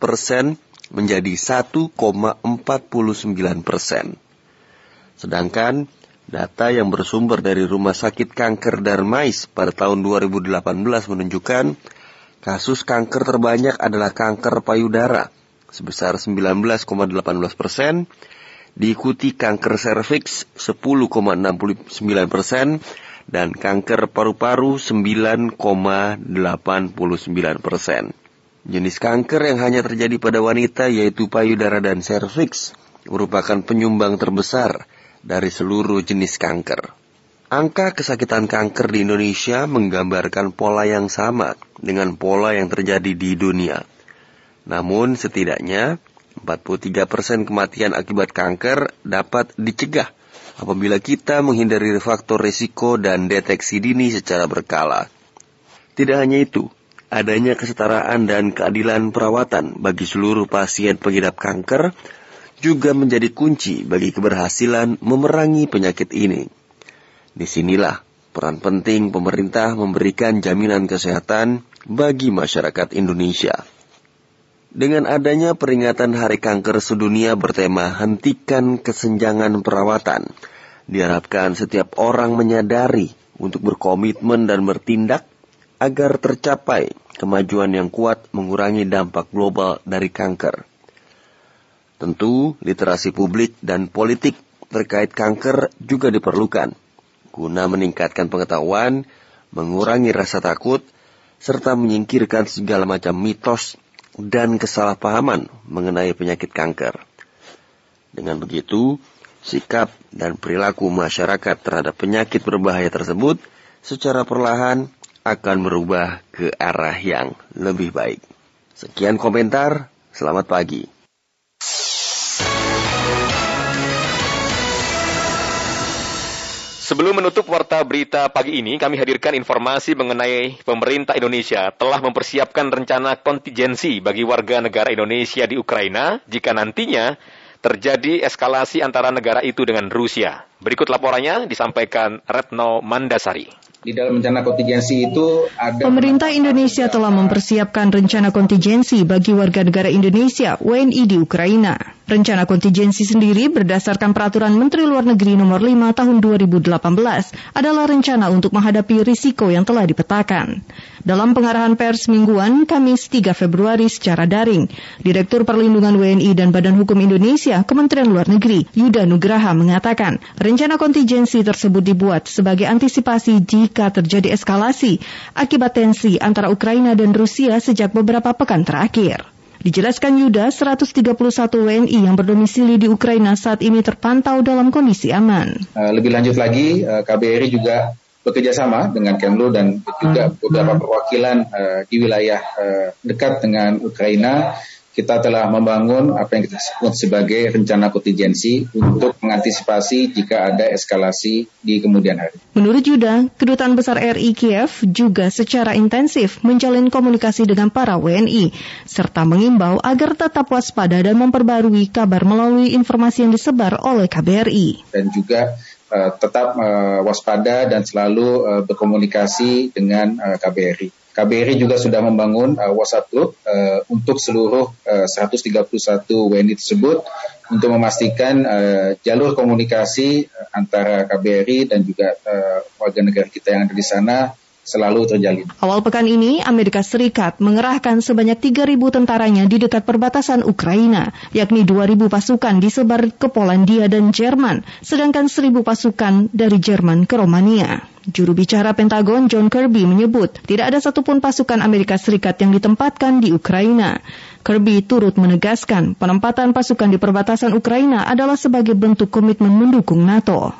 persen menjadi 1,49 persen. Sedangkan data yang bersumber dari Rumah Sakit Kanker Darmais pada tahun 2018 menunjukkan Kasus kanker terbanyak adalah kanker payudara sebesar 19,18 persen, diikuti kanker serviks 10,69 persen, dan kanker paru-paru 9,89 persen. Jenis kanker yang hanya terjadi pada wanita yaitu payudara dan serviks merupakan penyumbang terbesar dari seluruh jenis kanker. Angka kesakitan kanker di Indonesia menggambarkan pola yang sama dengan pola yang terjadi di dunia. Namun setidaknya 43% kematian akibat kanker dapat dicegah apabila kita menghindari faktor risiko dan deteksi dini secara berkala. Tidak hanya itu, adanya kesetaraan dan keadilan perawatan bagi seluruh pasien pengidap kanker juga menjadi kunci bagi keberhasilan memerangi penyakit ini. Di sinilah peran penting pemerintah memberikan jaminan kesehatan bagi masyarakat Indonesia. Dengan adanya peringatan Hari Kanker Sedunia bertema Hentikan Kesenjangan Perawatan, diharapkan setiap orang menyadari untuk berkomitmen dan bertindak agar tercapai kemajuan yang kuat mengurangi dampak global dari kanker. Tentu, literasi publik dan politik terkait kanker juga diperlukan guna meningkatkan pengetahuan, mengurangi rasa takut, serta menyingkirkan segala macam mitos dan kesalahpahaman mengenai penyakit kanker. Dengan begitu, sikap dan perilaku masyarakat terhadap penyakit berbahaya tersebut secara perlahan akan berubah ke arah yang lebih baik. Sekian komentar, selamat pagi. Sebelum menutup warta berita pagi ini, kami hadirkan informasi mengenai pemerintah Indonesia telah mempersiapkan rencana kontingensi bagi warga negara Indonesia di Ukraina jika nantinya terjadi eskalasi antara negara itu dengan Rusia. Berikut laporannya disampaikan Retno Mandasari. Di dalam rencana kontingensi itu ada Pemerintah Indonesia telah mempersiapkan rencana kontingensi bagi warga negara Indonesia WNI di Ukraina. Rencana kontingensi sendiri berdasarkan peraturan Menteri Luar Negeri nomor 5 tahun 2018 adalah rencana untuk menghadapi risiko yang telah dipetakan. Dalam pengarahan pers mingguan Kamis 3 Februari secara daring, Direktur Perlindungan WNI dan Badan Hukum Indonesia Kementerian Luar Negeri Yuda Nugraha mengatakan, rencana kontingensi tersebut dibuat sebagai antisipasi jika terjadi eskalasi akibat tensi antara Ukraina dan Rusia sejak beberapa pekan terakhir. Dijelaskan Yuda, 131 WNI yang berdomisili di Ukraina saat ini terpantau dalam kondisi aman. Uh, lebih lanjut lagi, uh, KBRI juga bekerja sama dengan Kemlu dan juga beberapa perwakilan uh, di wilayah dekat dengan Ukraina kita telah membangun apa yang kita sebut sebagai rencana kontingensi untuk mengantisipasi jika ada eskalasi di kemudian hari. Menurut Yuda, Kedutaan Besar RI Kiev juga secara intensif menjalin komunikasi dengan para WNI, serta mengimbau agar tetap waspada dan memperbarui kabar melalui informasi yang disebar oleh KBRI. Dan juga uh, tetap uh, waspada dan selalu uh, berkomunikasi dengan uh, KBRI. KBRI juga sudah membangun uh, WhatsApp group uh, untuk seluruh uh, 131 WNI tersebut untuk memastikan uh, jalur komunikasi uh, antara KBRI dan juga uh, warga negara kita yang ada di sana selalu terjalin. Awal pekan ini, Amerika Serikat mengerahkan sebanyak 3.000 tentaranya di dekat perbatasan Ukraina, yakni 2.000 pasukan disebar ke Polandia dan Jerman, sedangkan 1.000 pasukan dari Jerman ke Romania. Juru bicara Pentagon John Kirby menyebut tidak ada satupun pasukan Amerika Serikat yang ditempatkan di Ukraina. Kirby turut menegaskan penempatan pasukan di perbatasan Ukraina adalah sebagai bentuk komitmen mendukung NATO.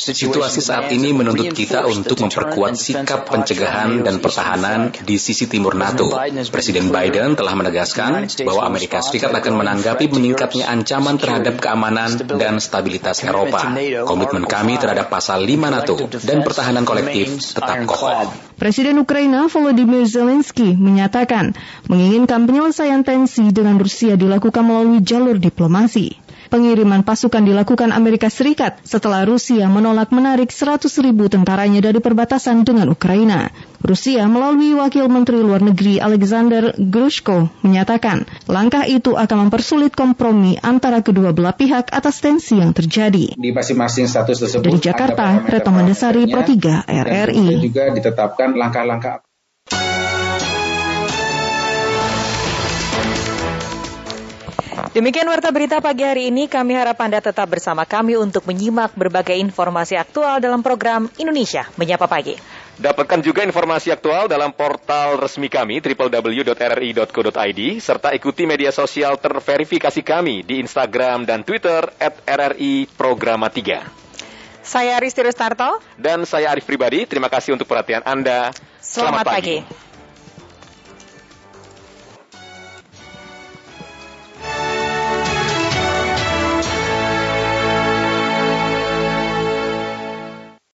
Situasi saat ini menuntut kita untuk memperkuat sikap pencegahan dan pertahanan di sisi timur NATO. Presiden Biden telah menegaskan bahwa Amerika Serikat akan menanggapi meningkatnya ancaman terhadap keamanan dan stabilitas Eropa. Komitmen kami terhadap pasal 5 NATO dan pertahanan kolektif tetap kokoh. Presiden Ukraina Volodymyr Zelensky menyatakan menginginkan penyelesaian tensi dengan Rusia dilakukan melalui jalur diplomasi. Pengiriman pasukan dilakukan Amerika Serikat setelah Rusia menolak menarik 100 ribu tentaranya dari perbatasan dengan Ukraina. Rusia melalui Wakil Menteri Luar Negeri Alexander Grushko menyatakan langkah itu akan mempersulit kompromi antara kedua belah pihak atas tensi yang terjadi. Di masing-masing status tersebut Dari Jakarta, Retno Mandesari Pro 3 RRI. Dan juga ditetapkan langkah-langkah Demikian warta berita pagi hari ini. Kami harap Anda tetap bersama kami untuk menyimak berbagai informasi aktual dalam program Indonesia Menyapa Pagi. Dapatkan juga informasi aktual dalam portal resmi kami www.rri.co.id serta ikuti media sosial terverifikasi kami di Instagram dan Twitter at RRI Programa 3. Saya Risti Rustarto. Dan saya Arif Pribadi. Terima kasih untuk perhatian Anda. Selamat, Selamat pagi. pagi.